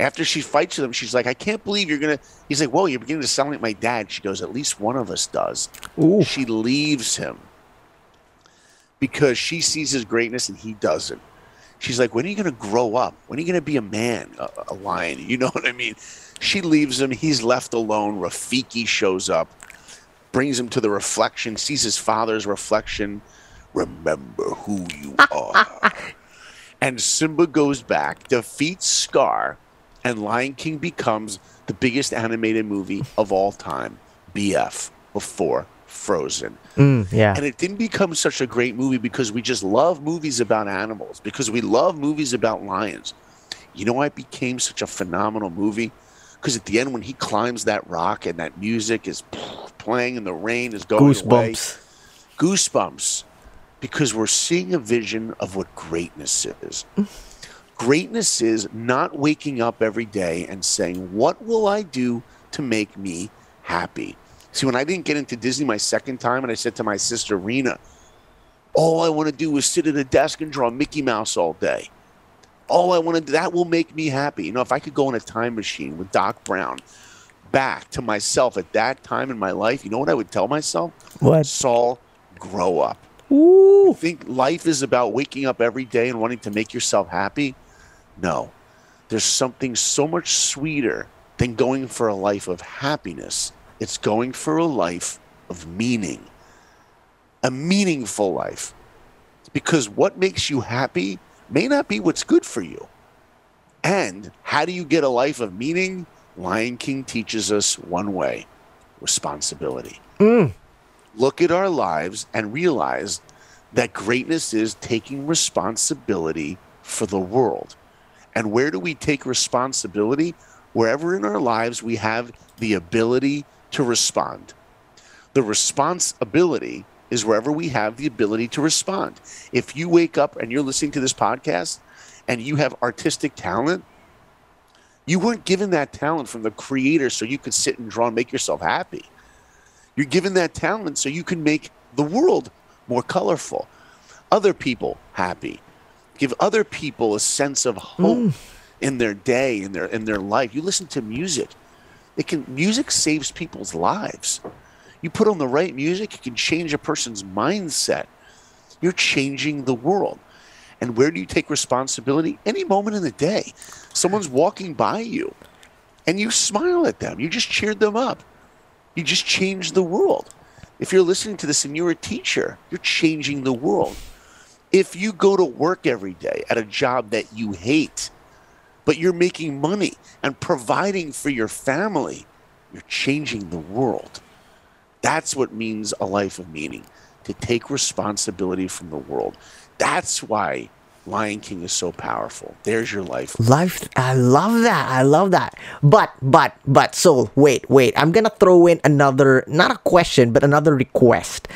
After she fights with him, she's like, I can't believe you're going to. He's like, Whoa, you're beginning to sound like my dad. She goes, At least one of us does. Ooh. She leaves him because she sees his greatness and he doesn't. She's like, when are you going to grow up? When are you going to be a man, a, a lion? <laughs> You know what I mean? She leaves him. He's left alone. Rafiki shows up, brings him to the reflection, sees his father's reflection. Remember who you <laughs> are. and Simba goes back, defeats Scar, and Lion King becomes the biggest animated movie of all time. BF before Frozen. Mm, yeah. And it didn't become such a great movie because we just love movies about animals, because we love movies about lions. You know why it became such a phenomenal movie? Because at the end, when he climbs that rock and that music is playing and the rain is going away, Goosebumps. goosebumps, because we're seeing a vision of what greatness is. Greatness is not waking up every day and saying, What will I do to make me happy. See, when I didn't get into Disney my second time, and I said to my sister Rena, all I want to do is sit at a desk and draw Mickey Mouse all day. All I want to do, that will make me happy. You know, if I could go in a time machine with Doc Brown back to myself at that time in my life, you know what I would tell myself? What? Saul, grow up. Ooh. Think life is about waking up every day and wanting to make yourself happy? No. There's something so much sweeter than going for a life of happiness. It's going for a life of meaning, a meaningful life. Because what makes you happy may not be what's good for you. And how do you get a life of meaning? Lion King teaches us one way responsibility. Mm. Look at our lives and realize that greatness is taking responsibility for the world. And where do we take responsibility? Wherever in our lives we have the ability to respond. The responsibility is wherever we have the ability to respond. If you wake up and you're listening to this podcast and you have artistic talent, you weren't given that talent from the creator so you could sit and draw and make yourself happy. You're given that talent so you can make the world more colorful, other people happy, give other people a sense of hope mm. in their day, in their in their life. You listen to music. It can music saves people's lives. You put on the right music, it can change a person's mindset. You're changing the world. And where do you take responsibility? Any moment in the day. Someone's walking by you and you smile at them. You just cheered them up. You just changed the world. If you're listening to this and you're a teacher, you're changing the world. If you go to work every day at a job that you hate, but you're making money and providing for your family, you're changing the world. That's what means a life of meaning to take responsibility from the world. That's why Lion King is so powerful. There's your life. Life, I love that. I love that. But, but, but, so wait, wait. I'm gonna throw in another, not a question, but another request.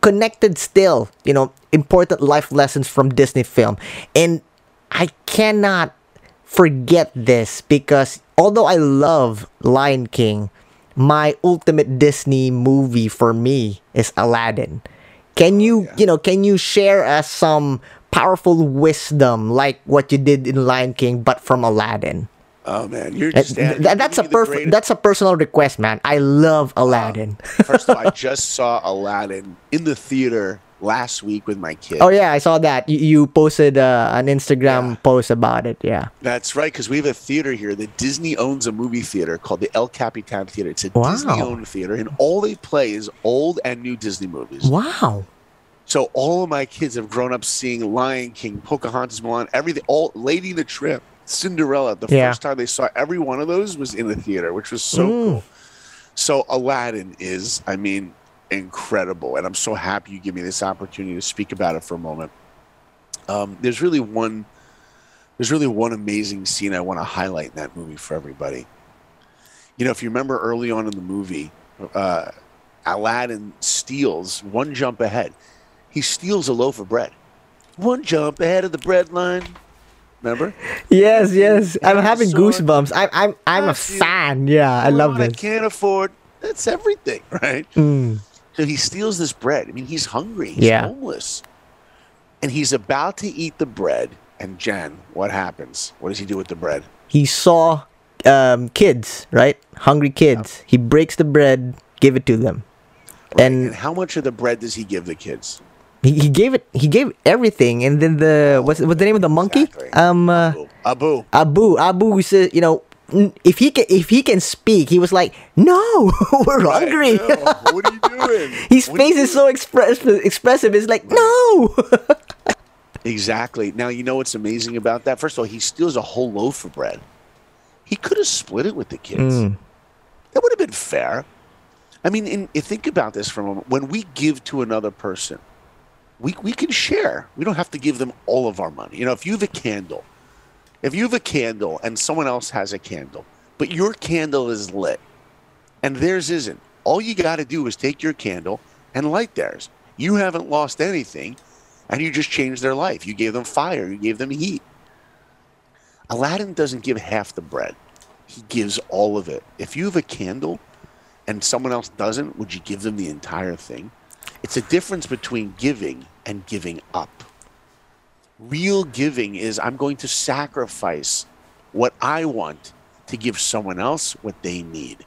Connected still, you know, important life lessons from Disney film. And I cannot forget this because although I love Lion King, my ultimate Disney movie for me is Aladdin. Can oh, you, you know, can you share us some powerful wisdom like what you did in Lion King, but from Aladdin? Oh man, you're Uh, just th- that's a perfect. That's a personal request, man. I love Aladdin. <laughs> First of all, I <laughs> just saw Aladdin in the theater last week with my kid. oh yeah, I saw that. You, you posted uh, an Instagram Yeah. post about it. Yeah. That's right, because we have a theater here. that Disney owns a movie theater called the El Capitan Theater. It's a Wow. Disney-owned theater, and all they play is old and new Disney movies. Wow. So all of my kids have grown up seeing Lion King, Pocahontas, Mulan, everything. All Lady and the Tramp, Cinderella. The Yeah. first time they saw every one of those was in the theater, which was so Mm. cool. So Aladdin is, I mean, incredible, and I'm so happy you give me this opportunity to speak about it for a moment. Um, there's really one, there's really one amazing scene I want to highlight in that movie for everybody. You know, if you remember early on in the movie, uh, Aladdin steals one jump ahead. He steals a loaf of bread. One jump ahead of the bread line. Remember? Yes, yes. I'm having goosebumps. I'm I'm I'm a fan. Yeah, I love What I this. can't afford. That's everything, <laughs> right? Mm. So he steals this bread. I mean, he's hungry. He's Yeah. homeless. And he's about to eat the bread. And Jan, what happens? What does he do with the bread? He saw um, kids, right? Hungry kids. He breaks the bread, give it to them, Right? and And how much of the bread does he give the kids? He, he gave it. He gave everything, and then the what's what's the name of the monkey? Exactly. Um, uh, Abu. Abu. Abu said, you know, if he can if he can speak, he was like, no, <laughs> we're Right, hungry. no, what are you doing? <laughs> His What face is so express- expressive. It's like, no. <laughs> Exactly. Now, you know what's amazing about that? First of all, he steals a whole loaf of bread. He could have split it with the kids. Mm. That would have been fair. I mean, in, in- think about this for a moment. When we give to another person, we, we can share. We don't have to give them all of our money. You know, if you have a candle, if you have a candle and someone else has a candle, but your candle is lit and theirs isn't, all you got to do is take your candle and light theirs. You haven't lost anything and you just changed their life. You gave them fire, you gave them heat. Aladdin doesn't give half the bread. He gives all of it. If you have a candle and someone else doesn't, would you give them the entire thing? It's a difference between giving and giving up. Real giving is I'm going to sacrifice what I want to give someone else what they need.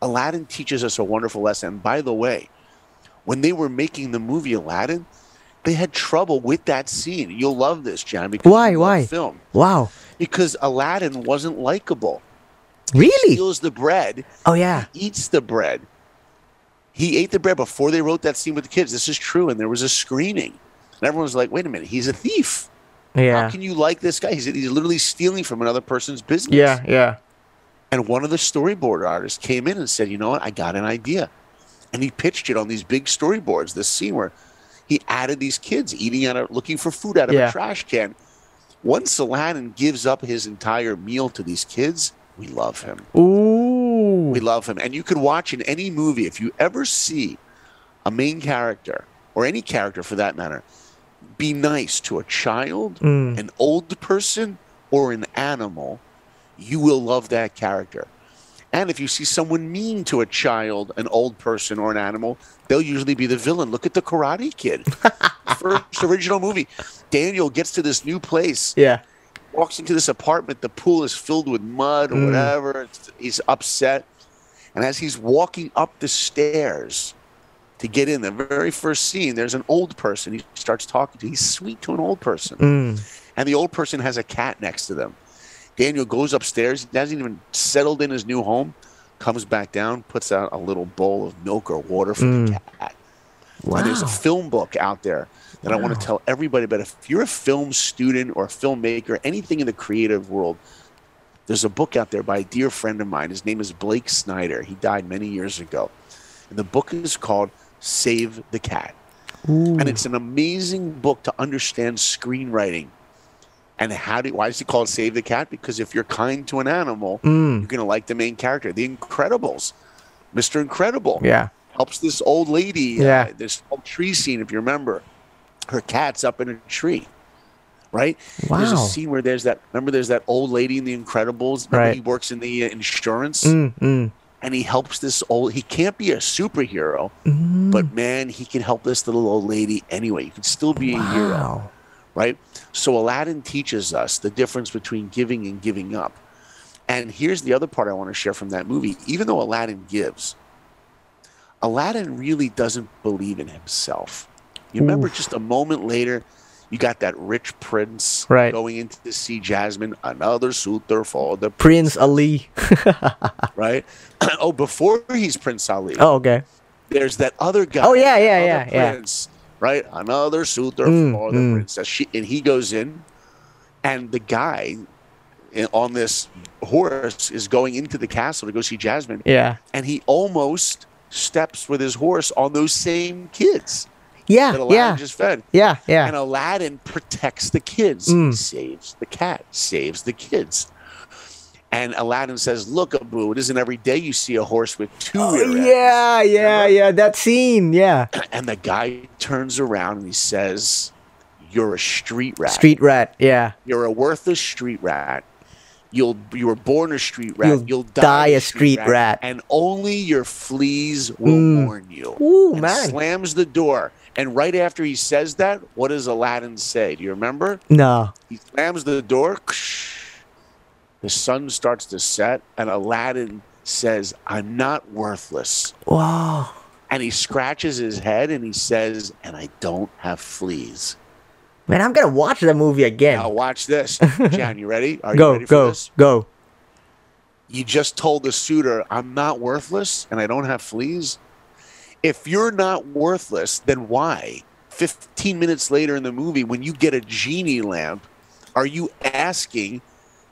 Aladdin teaches us a wonderful lesson. And by the way, when they were making the movie Aladdin, they had trouble with that scene. You'll love this, John. Because Why? Why? Film Wow. because Aladdin wasn't likable. Really? He Steals the bread, Oh yeah. eats the bread. He ate the bread before they wrote that scene with the kids. This is true, and there was a screening, and everyone was like, "Wait a minute, he's a thief. Yeah. How can you like this guy? He's, he's literally stealing from another person's business." Yeah. Yeah. And one of the storyboard artists came in and said, "You know what? I got an idea," and he pitched it on these big storyboards. This scene where he added these kids eating out of, looking for food out of Yeah. a trash can. Once Aladdin gives up his entire meal to these kids, we love him. Ooh. We love him. And you can watch in any movie, if you ever see a main character, or any character for that matter, be nice to a child, Mm. an old person, or an animal, you will love that character. And if you see someone mean to a child, an old person, or an animal, they'll usually be the villain. Look at the Karate Kid. <laughs> First original movie. Daniel gets to this new place Yeah. Walks into this apartment. The pool is filled with mud or Mm. whatever. He's upset. And as he's walking up the stairs to get in, the very first scene, there's an old person he starts talking to. He's sweet to an old person. Mm. And the old person has a cat next to them. Daniel goes upstairs. He hasn't even settled in his new home. Comes back down, puts out a little bowl of milk or water for Mm. the cat. And there's a film book out there that I want to tell everybody about. If you're a film student or a filmmaker, anything in the creative world, there's a book out there by a dear friend of mine. His name is Blake Snyder. He died many years ago. And the book is called Save the Cat. Ooh. And it's an amazing book to understand screenwriting. And how do why is it called Save the Cat? Because if you're kind to an animal, Mm. you're gonna like the main character. The Incredibles. Mr. Incredible Yeah. helps this old lady. Yeah. Uh, this old tree scene, if you remember, her cat's up in a tree. Right. Wow. There's a scene where there's that. Remember, there's that old lady in The Incredibles. Remember Right. He works in the uh, insurance, Mm. Mm. and he helps this old. He can't be a superhero, Mm. but man, he can help this little old lady anyway. You can still be a hero, right? So Aladdin teaches us the difference between giving and giving up. And here's the other part I want to share from that movie. Even though Aladdin gives, Aladdin really doesn't believe in himself. You remember Oof. just a moment later, you got that rich prince Right. going in to see Jasmine, another suitor for the Prince Ali. <laughs> right? <clears throat> oh, before he's Prince Ali, oh, okay. there's that other guy. Oh, yeah, yeah, yeah, yeah. prince, Right, another suitor Mm, for the mm. princess. She, and he goes in, and the guy on this horse is going into the castle to go see Jasmine, Yeah. and he almost steps with his horse on those same kids Yeah. that Aladdin Yeah. just fed. Yeah. Yeah. And Aladdin protects the kids. Mm. Saves the cat, saves the kids. And Aladdin says, Look, Abu, it isn't every day you see a horse with two Oh, rear ends." yeah. Yeah. Remember? Yeah. That scene. Yeah. <clears throat> And the guy turns around and he says, You're a street rat. Street rat. Yeah. You're a worthless street rat. You'll you were born a street rat. You'll You'll, die a street rat. And only your fleas will Mm. warn you. Ooh, and man. slams the door. And right after he says that, what does Aladdin say? Do you remember? No. He slams the door. The sun starts to set, and Aladdin says, I'm not worthless. Wow. And he scratches his head and he says, And I don't have fleas. Man, I'm gonna watch that movie again. Now, watch this. <laughs> Jan, you ready? Are you go. ready for Go. this? Go. You just told the suitor, I'm not worthless and I don't have fleas. If you're not worthless, then why? 15 minutes later in the movie, when you get a genie lamp, are you asking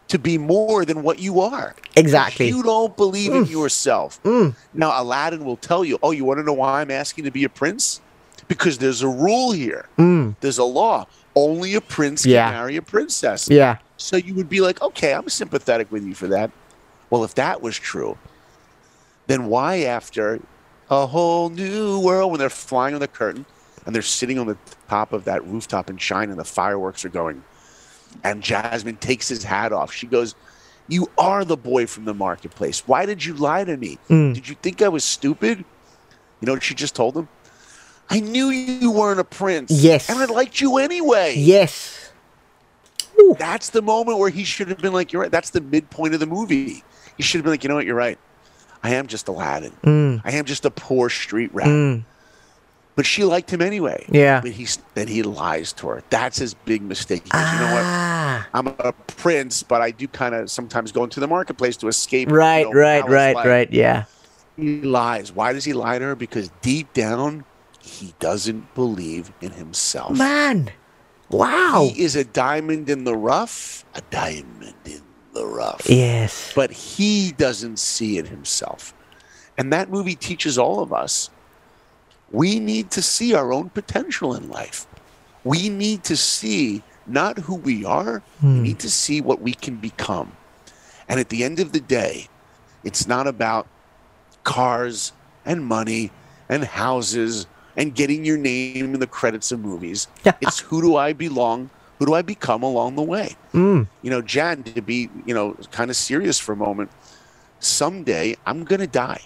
to be more than what you are? Exactly. You don't believe in yourself. Mm. Now, Aladdin will tell you, Oh, you want to know why I'm asking to be a prince? Because there's a rule here, Mm. there's a law. Only a prince Yeah. can marry a princess. Yeah. So you would be like, okay, I'm sympathetic with you for that. Well, if that was true, then why after a whole new world when they're flying on the curtain and they're sitting on the top of that rooftop in China and the fireworks are going and Jasmine takes his hat off. She goes, You are the boy from the marketplace. Why did you lie to me? Mm. Did you think I was stupid? You know what she just told him? I knew you weren't a prince. Yes. And I liked you anyway. Yes. That's the moment where he should have been like, You're right. That's the midpoint of the movie. He should have been like, You know what? You're right. I am just Aladdin. Mm. I am just a poor street rat. Mm. But she liked him anyway. Yeah. But he's then he lies to her. That's his big mistake. He goes, you know what? Ah. I'm a prince, but I do kind of sometimes go into the marketplace to escape. you Right, know, right, right, life. right. Yeah. He lies. Why does he lie to her? Because deep down, he doesn't believe in himself. Man. Wow. He is a diamond in the rough, a diamond in the rough. Yes. But he doesn't see it himself. And that movie teaches all of us we need to see our own potential in life. We need to see not who we are, we hmm. need to see what we can become. And at the end of the day, it's not about cars and money and houses and getting your name in the credits of movies. <laughs> it's who do I belong? Who do I become along the way? Mm. You know, Jan, to be, you know, kind of serious for a moment, someday I'm going to die.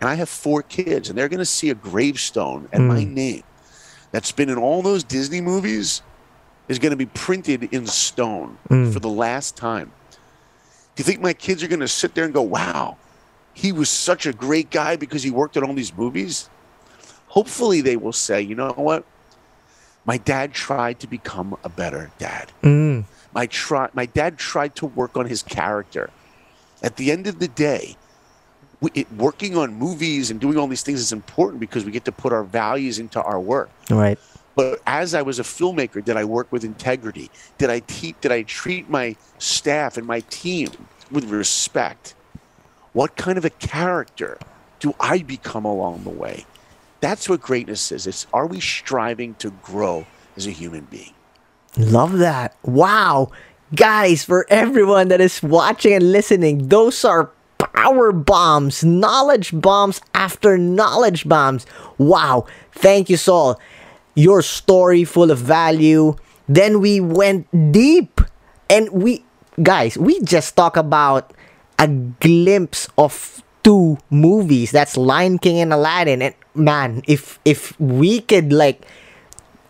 And I have four kids, and they're going to see a gravestone and my name that's been in all those Disney movies is going to be printed in stone for the last time. Do you think my kids are going to sit there and go, wow, he was such a great guy because he worked on all these movies? Hopefully, they will say, you know what? My dad tried to become a better dad. Mm. My try, my dad tried to work on his character. At the end of the day, we, it, working on movies and doing all these things is important because we get to put our values into our work. Right. But as I was a filmmaker, did I work with integrity? Did I te- Did I treat my staff and my team with respect? What kind of a character do I become along the way? That's what greatness is. It's are we striving to grow as a human being? Love that. Wow. Guys, for everyone that is watching and listening, those are power bombs, knowledge bombs after knowledge bombs. Wow. Thank you, Saul. Your story full of value. Then we went deep and we, guys, we just talk about a glimpse of two movies. That's Lion King and Aladdin. And man, if if we could like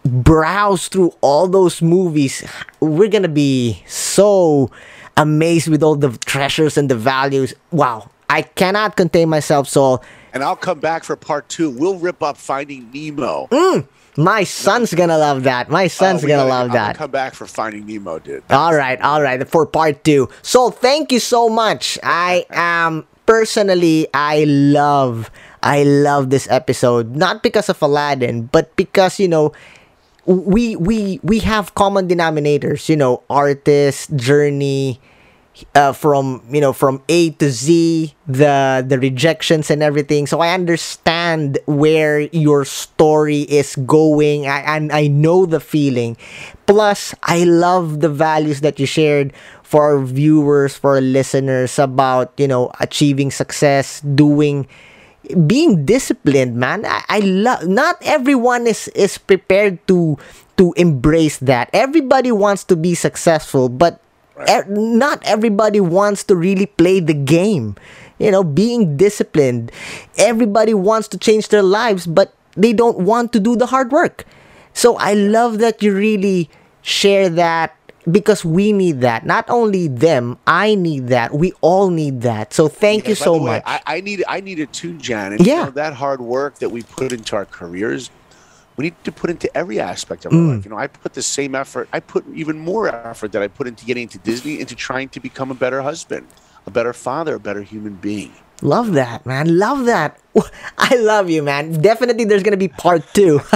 browse through all those movies, we're gonna be so amazed with all the treasures and the values. Wow, I cannot contain myself, so And I'll come back for part two. We'll rip up Finding Nemo. Mm, my son's gonna love that. My oh, son's Oh, we gonna gotta- love that. come back for Finding Nemo, dude. All right, all right, for part two. So thank you so much. I <laughs> am personally, I love, I love this episode. Not because of Aladdin, but because you know, we we we have common denominators. You know, artist journey. Uh, from you know from A to Z, the the rejections and everything. So I understand where your story is going, I, and I know the feeling. Plus, I love the values that you shared for our viewers, for our listeners about you know achieving success, doing being disciplined man i, I love not everyone is is prepared to to embrace that. Everybody wants to be successful but e- not everybody wants to really play the game. You know being disciplined everybody wants to change their lives but they don't want to do the hard work. So i love that you really share that because we need that not only them i need that we all need that so thank Yeah, you so way, much I, I need I need it too, Jan. And, you Yeah. know, that hard work that we put into our careers, we need to put into every aspect of our Mm. life. You know, I put the same effort. I put even more effort that I put into getting into Disney, into trying to become a better husband, a better father, a better human being. Love that, man. Love that. <laughs> I love you, man. Definitely there's going to be part two. <laughs>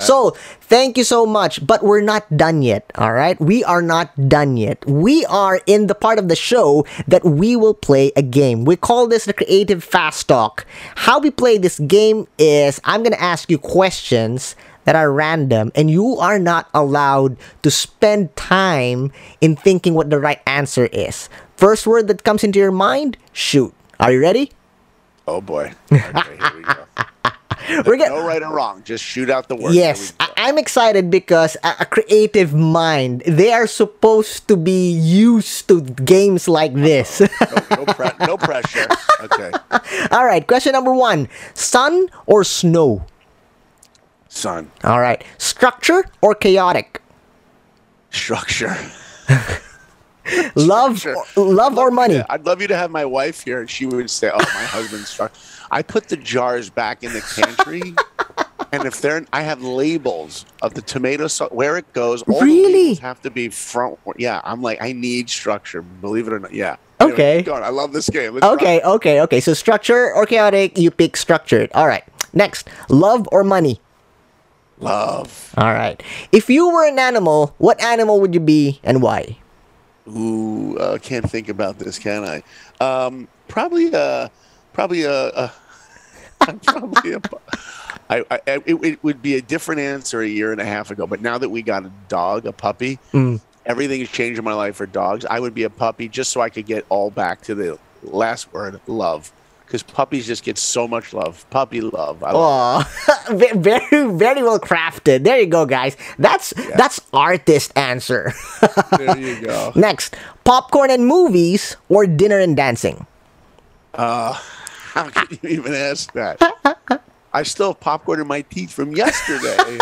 So, thank you so much. But we're not done yet, all right? We are not done yet. We are in the part of the show that we will play a game. We call this the Creative Fast Talk. How we play this game is I'm going to ask you questions that are random and you are not allowed to spend time in thinking what the right answer is. First word that comes into your mind, shoot. Are you ready? Oh boy. <laughs> Okay, here we go. <laughs> We're get- no right or wrong. Just shoot out the word. Yes, I- I'm excited because a-, a creative mind, they are supposed to be used to games like this. no, no, pre- no pressure. <laughs> Okay. All right, question number one sun or snow? Sun, All right, structure or chaotic? structure. <laughs> Love, Structure. love or money? Yeah, I'd love you to have my wife here, and she would say, "Oh, my husband's struck." I put the jars back in the pantry, <laughs> and if they're, I have labels of the tomato sauce where it goes. All Really? have to be front. Yeah, I'm like, I need structure. Believe it or not. Yeah. Okay. going. I love this game. Let's. Okay, okay, okay. So structure or chaotic, you pick structured. All right. Next, love or money? Love. All right. If you were an animal, what animal would you be and why? Ooh, uh, can't think about this, can I? Um, probably uh probably <laughs> a, a probably a. I, I, it, it would be a different answer a year and a half ago, but now that we got a dog, a puppy, Mm. everything has changed in my life for dogs. I would be a puppy just so I could get all back to the last word, love, because puppies just get so much love. Puppy love. I love Oh, <laughs> ve- very, very well crafted. There you go, guys. That's that's artist answer. <laughs> There you go. Next, popcorn and movies or dinner and dancing. Uh, <laughs> how can you even ask that? I still have popcorn in my teeth from yesterday.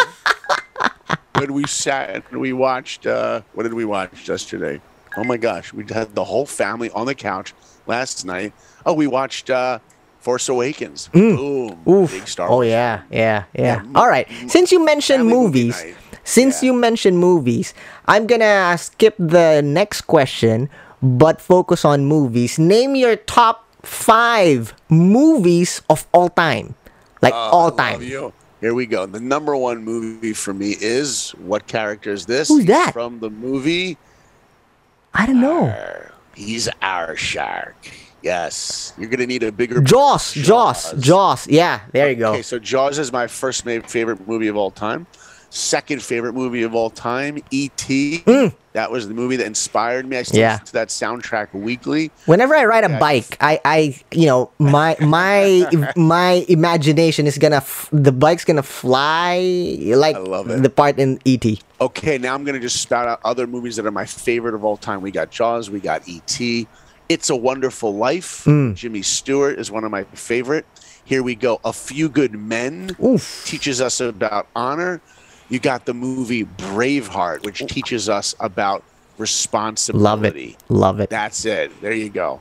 when we sat and we watched, uh, what did we watch yesterday? Oh my gosh, we had the whole family on the couch last night. Oh, we watched uh, Force Awakens. Boom. Oof. Big Star Oh Wars. yeah, yeah, yeah. Yeah, All right. Since you mentioned family movie movies, since Yeah. you mentioned movies, I'm gonna skip the next question, but focus on movies. Name your top five movies of all time, like Oh, all time. Here we go. The number one movie for me is what character is this? Who's that? From the movie I don't know. He's our shark. Yes. You're going to need a bigger. Jaws, Jaws, Jaws. Yeah, there you go. Okay, so Jaws is my first favorite movie of all time. Second favorite movie of all time, E.T. That was the movie that inspired me. I still Mm. Yeah. listen to that soundtrack weekly. Whenever I ride a Yeah, bike, I, I, you know, my, my, <laughs> my imagination is gonna, f- the bike's gonna fly like I love it. the part in E.T. Okay, now I'm to just spout out other movies that are my favorite of all time. We got Jaws, we got E.T., It's a Wonderful Life. Mm. Jimmy Stewart is one of my favorite. Here we go. A Few Good Men Oof. teaches us about honor. You got the movie Braveheart, which teaches us about responsibility. Love it. Love it. That's it. There you go.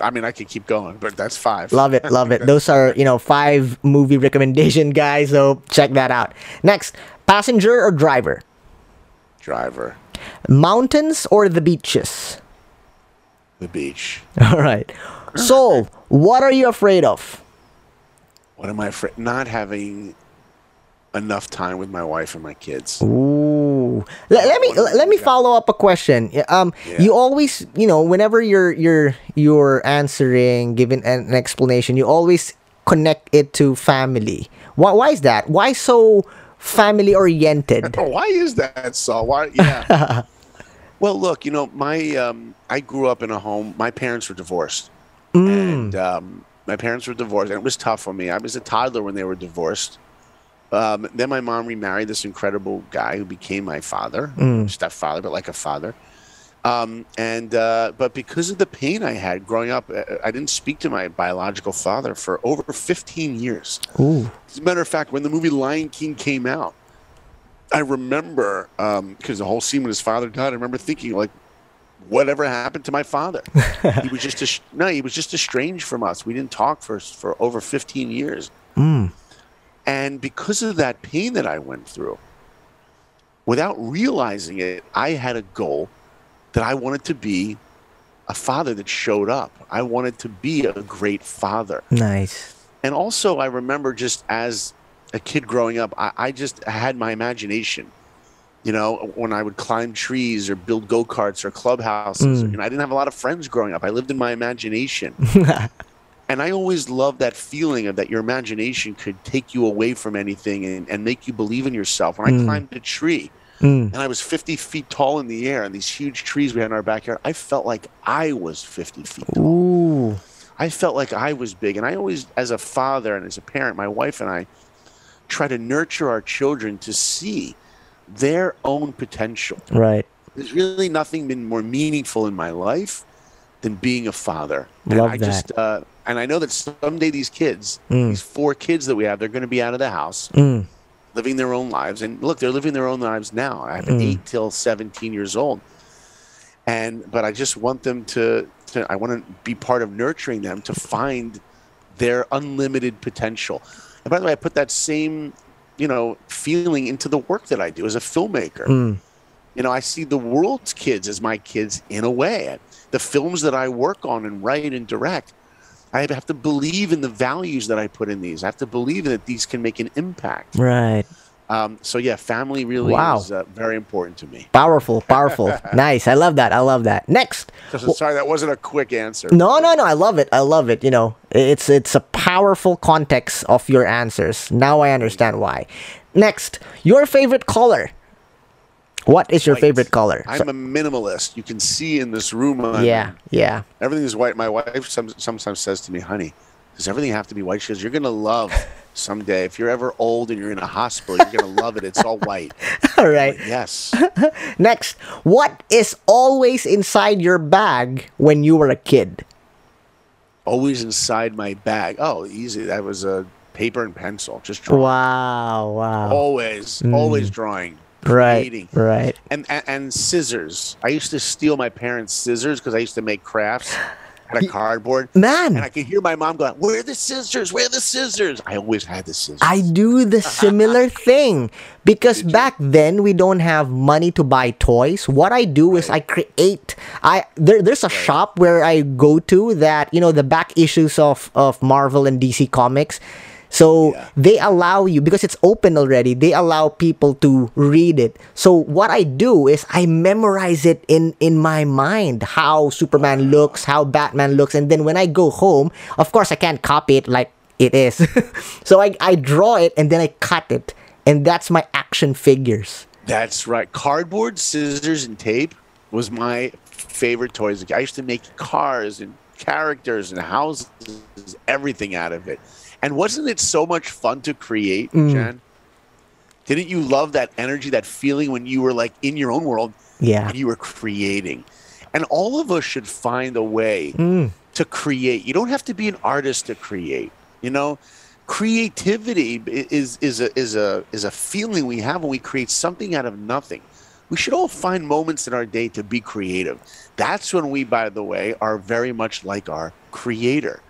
I mean, I could keep going, but that's five. Love it, love it. <laughs> Those are, you know, five movie recommendation <laughs> guys, so check that out. Next, passenger or driver? Driver, Mountains or the beaches? the beach. <laughs> All right. Saul, what are you afraid of? What am I afraid? Not having enough time with my wife and my kids. Ooh. Let, let me let me follow up a question. Um Yeah. you always, you know, whenever you're you're you're answering, giving an, an explanation, you always connect it to family. Why why is that? Why so family oriented? Oh, <laughs> why is that, Saul? Why? <laughs> Yeah. well, look, you know, my um, I grew up in a home. My parents were divorced, and um, my parents were divorced, and it was tough for me. I was a toddler when they were divorced. Um, then my mom remarried this incredible guy who became my father, stepfather, but like a father. Um, and uh, but because of the pain I had growing up, uh, I didn't speak to my biological father for over 15 years. Ooh. As a matter of fact, when the movie Lion King came out, I remember because the whole scene when his father died. I remember thinking like, whatever happened to my father? <laughs> he was just a, no, he was just estranged from us. We didn't talk for for over 15 years. And because of that pain that I went through, without realizing it, I had a goal that I wanted to be a father that showed up. I wanted to be a great father. Nice. And also, I remember just as a kid growing up, I, I just had my imagination. You know, when I would climb trees or build go karts or clubhouses, Mm. you know, I didn't have a lot of friends growing up. I lived in my imagination. <laughs> and I always loved that feeling of that your imagination could take you away from anything and, and make you believe in yourself. When I Mm. climbed a tree Mm. and I was 50 feet tall in the air and these huge trees we had in our backyard, I felt like I was 50 feet tall. Ooh. I felt like I was big. And I always, as a father and as a parent, my wife and I try to nurture our children to see their own potential. Right. There's really nothing been more meaningful in my life than being a father. And Love I that. just, uh, and I know that someday these kids, Mm. these four kids that we have, they're going to be out of the house, Mm. living their own lives. And look, they're living their own lives now. I have an Mm. eight till 17 years old. And, but I just want them to, to, I want to be part of nurturing them to find their unlimited potential. And by the way, I put that same, you know, feeling into the work that I do as a filmmaker. Mm. You know, I see the world's kids as my kids in a way. The films that I work on and write and direct, I have to believe in the values that I put in these. I have to believe that these can make an impact. Right. Um, so yeah, family really Wow. is uh, very important to me. Powerful, powerful. <laughs> nice. I love that. I love that. Next. So, sorry, that wasn't a quick answer. No, no, no. I love it. I love it. You know, it's it's a powerful context of your answers. Now I understand why. Next, your favorite color. What is your White. favorite color? I'm a minimalist. You can see in this room. I'm- yeah, yeah. everything is white. My wife some, sometimes says to me, "Honey, does everything have to be white?" She goes, "You're gonna love someday. If you're ever old and you're in a hospital, you're gonna love it. It's all white." <laughs> All right. Yes. <laughs> Next, what is always inside your bag when you were a kid? Always inside my bag. Oh, easy. That was a paper and pencil. Just drawing. Wow, wow. Always, always mm. drawing. Right, creating. right. And, and and scissors. I used to steal my parents' scissors because I used to make crafts out of cardboard. Man, And I could hear my mom going, "Where are the scissors? Where are the scissors?" I always had the scissors. I do the <laughs> similar thing because back then we don't have money to buy toys. What I do is I create. I there, there's a shop where I go to that you know the back issues of of Marvel and DC comics. So Yeah. they allow you because it's open already. They allow people to read it. So what I do is I memorize it in in my mind how Superman looks, how Batman looks, and then when I go home, of course I can't copy it like it is. <laughs> so I, I draw it and then I cut it. And that's my action figures. That's right. Cardboard, scissors, and tape was my favorite toys. I used to make cars and characters and houses, everything out of it. And wasn't it so much fun to create, Jan? Didn't you love that energy, that feeling when you were like in your own world Yeah. and you were creating? And all of us should find a way Mm. to create. You don't have to be an artist to create. You know, creativity is is a is a is a feeling we have when we create something out of nothing. We should all find moments in our day to be creative. That's when we, by the way, are very much like our creator.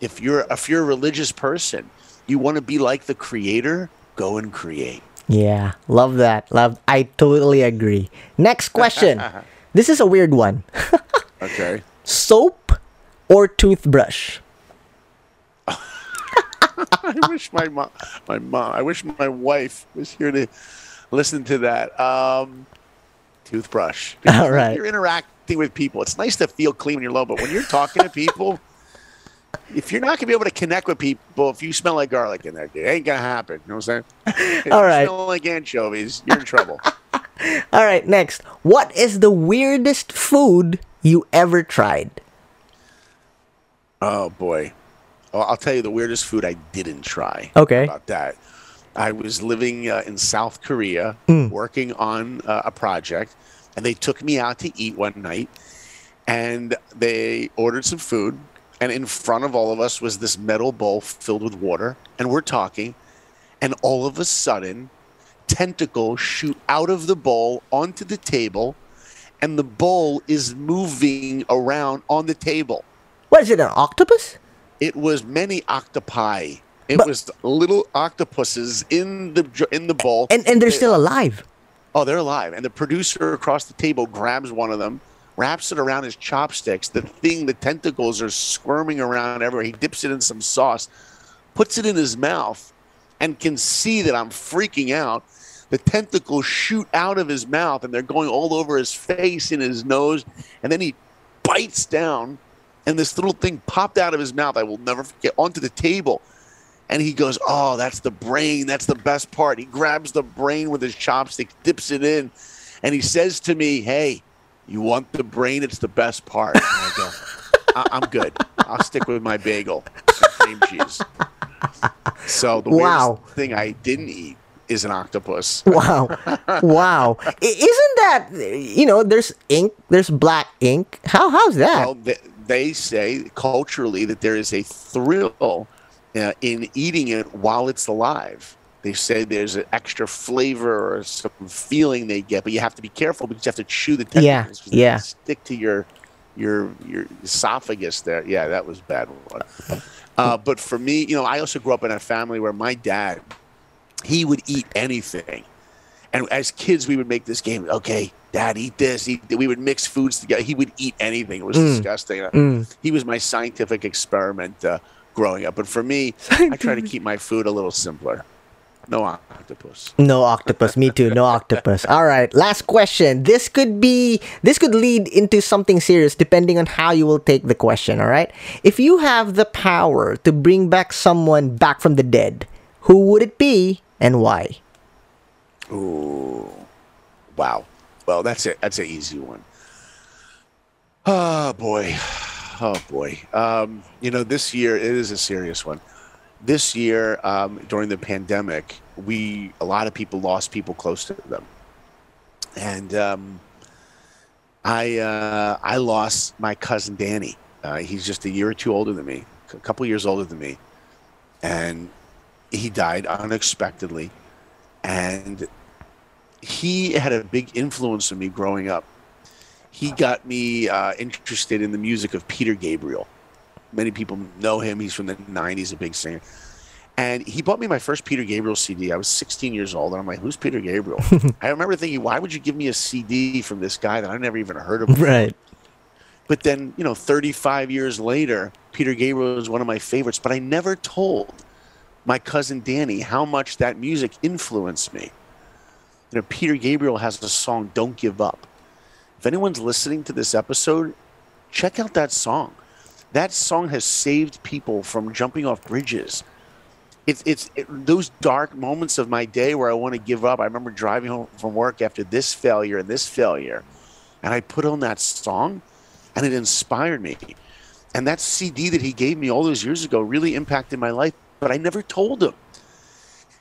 If you're if you're a religious person, you want to be like the creator, go and create. Yeah. Love that. Love I totally agree. Next question. <laughs> this is a weird one. <laughs> Okay. Soap or toothbrush? <laughs> I wish my mom, my mom, I wish my wife was here to listen to that. Um, toothbrush. All right. You're interacting with people. It's nice to feel clean when you're alone, but when you're talking to people, if you're not gonna be able to connect with people, if you smell like garlic in there, it ain't gonna happen. You know what I'm saying? <laughs> If All you smell like anchovies, you're in trouble. <laughs> All right, next. What is the weirdest food you ever tried? oh boy. Well, I'll tell you the weirdest food I didn't try. Okay. about that. I was living uh, in South Korea, Hmm. working on uh, a project, and they took me out to eat one night, and they ordered some food, and in front of all of us was this metal bowl filled with water, and we're talking, and all of a sudden, tentacles shoot out of the bowl onto the table, and the bowl is moving around on the table What is it, an octopus? it was many octopi. It But- was little octopuses in the in the bowl. And and they're still alive. oh, they're alive. And the producer across the table grabs one of them, wraps it around his chopsticks. The thing, the tentacles are squirming around everywhere. He dips it in some sauce, puts it in his mouth, and can see that I'm freaking out. The tentacles shoot out of his mouth and they're going all over his face and his nose. And then he bites down, and this little thing popped out of his mouth. I will never forget onto the table. And he goes, Oh, that's the brain. That's the best part. He grabs the brain with his chopstick, dips it in, and he says to me, Hey, you want the brain? It's the best part. And I go, I, I'm good. I'll stick with my bagel and cream cheese. So the Wow. weirdest thing I didn't eat is an octopus. Wow. wow. I- Isn't that you know, there's ink, there's black ink. How how's that? Well, they, they say culturally that there is a thrill uh, in eating it while it's alive. They say there's an extra flavor or some feeling they get, but you have to be careful because you have to chew the Yeah, tentacles. 'cause they yeah. Stick to your your your esophagus there. Yeah, that was bad one. Uh, but for me, you know, I also grew up in a family where my dad, he would eat anything. And as kids, we would make this game. Okay, Dad, eat this. Eat. th-" We would mix foods together. He would eat anything. It was disgusting. Mm. He was my scientific experiment uh, growing up. But for me, <laughs> I try to keep my food a little simpler. No octopus. No octopus. Me too. No octopus. All right. Last question. This could be. This could lead into something serious, depending on how you will take the question. All right. If you have the power to bring back someone back from the dead, who would it be and why? Ooh, wow. Well, that's it. That's an easy one. Oh boy, oh boy. Um, you know, this year it is a serious one. This year, um, during the pandemic, we a lot of people lost people close to them, and um, I uh, I lost my cousin Danny. Uh, he's just a year or two older than me, a couple years older than me, and he died unexpectedly and he had a big influence on me growing up. He got me uh, interested in the music of Peter Gabriel. Many people know him. He's from the '90s, a big singer. And he bought me my first Peter Gabriel CD. I was 16 years old, and I'm like, "Who's Peter Gabriel?" <laughs> I remember thinking, "Why would you give me a CD from this guy that I never even heard of?" Right. But then, you know, 35 years later, Peter Gabriel is one of my favorites. But I never told my cousin Danny how much that music influenced me. You know, Peter Gabriel has the song "Don't Give Up." If anyone's listening to this episode, check out that song. That song has saved people from jumping off bridges. It's it's it, those dark moments of my day where I want to give up. I remember driving home from work after this failure and this failure, and I put on that song, and it inspired me. And that CD that he gave me all those years ago really impacted my life, but I never told him.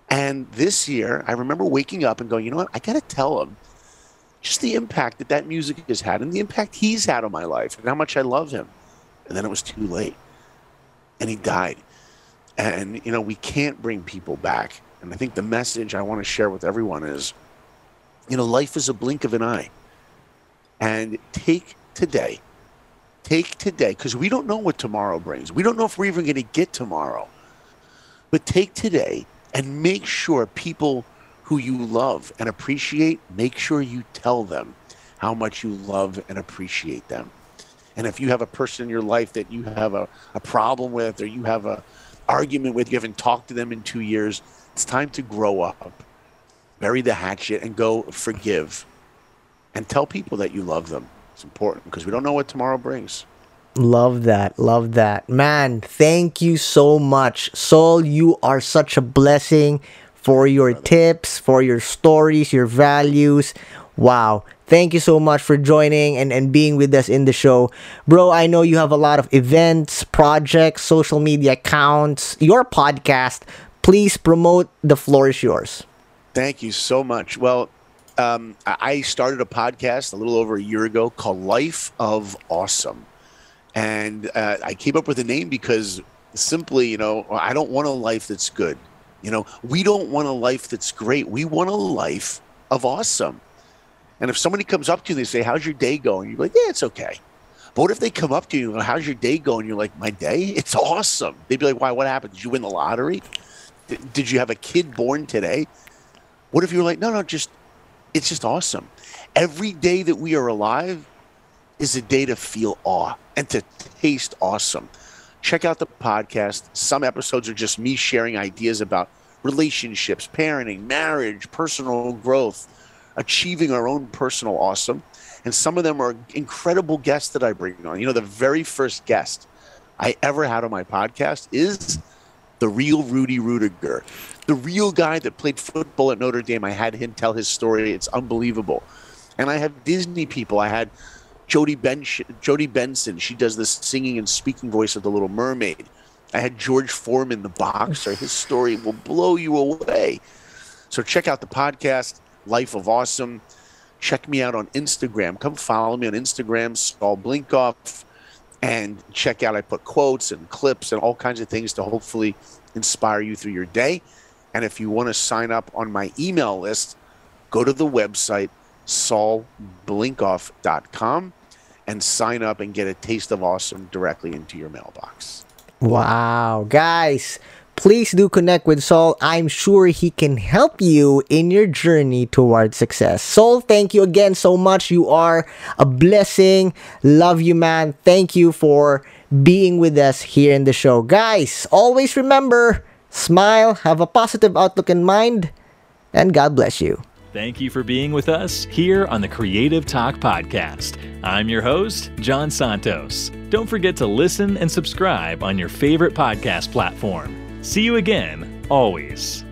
And this year, I remember waking up and going, you know what? I got to tell him just the impact that that music has had and the impact he's had on my life and how much I love him. And then it was too late. And he died. And, you know, we can't bring people back. And I think the message I want to share with everyone is, you know, life is a blink of an eye. And take today, take today, because we don't know what tomorrow brings. We don't know if we're even going to get tomorrow. But take today and make sure people who you love and appreciate, make sure you tell them how much you love and appreciate them. And if you have a person in your life that you have a, a problem with or you have a argument with, you haven't talked to them in two years, it's time to grow up. Bury the hatchet and go forgive. And tell people that you love them. It's important because we don't know what tomorrow brings. Love that. Love that. Man, thank you so much. Saul, you are such a blessing for your tips, for your stories, your values. Wow. Thank you so much for joining and, and being with us in the show. Bro, I know you have a lot of events, projects, social media accounts, your podcast. Please promote. The floor is yours. Thank you so much. Well, um, I started a podcast a little over a year ago called Life of Awesome. And uh, I came up with a name because simply, you know, I don't want a life that's good. You know, we don't want a life that's great. We want a life of awesome. And if somebody comes up to you and they say, How's your day going? You're like, Yeah, it's okay. But what if they come up to you and go, How's your day going? You're like, My day? It's awesome. They'd be like, Why? What happened? Did you win the lottery? Did, did you have a kid born today? What if you're like, No, no, just, it's just awesome. Every day that we are alive is a day to feel awe and to taste awesome. Check out the podcast. Some episodes are just me sharing ideas about relationships, parenting, marriage, personal growth, achieving our own personal awesome. And some of them are incredible guests that I bring on. You know, the very first guest I ever had on my podcast is the real Rudy Ruettiger, the real guy that played football at Notre Dame. I had him tell his story. It's unbelievable. And I have Disney people. I had Jodi ben- Benson, she does this singing and speaking voice of the Little Mermaid. I had George Foreman, the boxer. His story will blow you away. So check out the podcast, Life of Awesome. Check me out on Instagram. Come follow me on Instagram, Saul Blinkoff, and check out. I put quotes and clips and all kinds of things to hopefully inspire you through your day. And if you want to sign up on my email list, go to the website saulblinkoff.com and sign up and get a taste of awesome directly into your mailbox. Wow, guys, please do connect with Saul. I'm sure he can help you in your journey towards success. Saul, thank you again so much. You are a blessing. Love you, man. Thank you for being with us here in the show. Guys, always remember smile, have a positive outlook in mind, and God bless you. Thank you for being with us here on the Creative Talk Podcast. I'm your host, Jan Santos. Don't forget to listen and subscribe on your favorite podcast platform. See you again, always.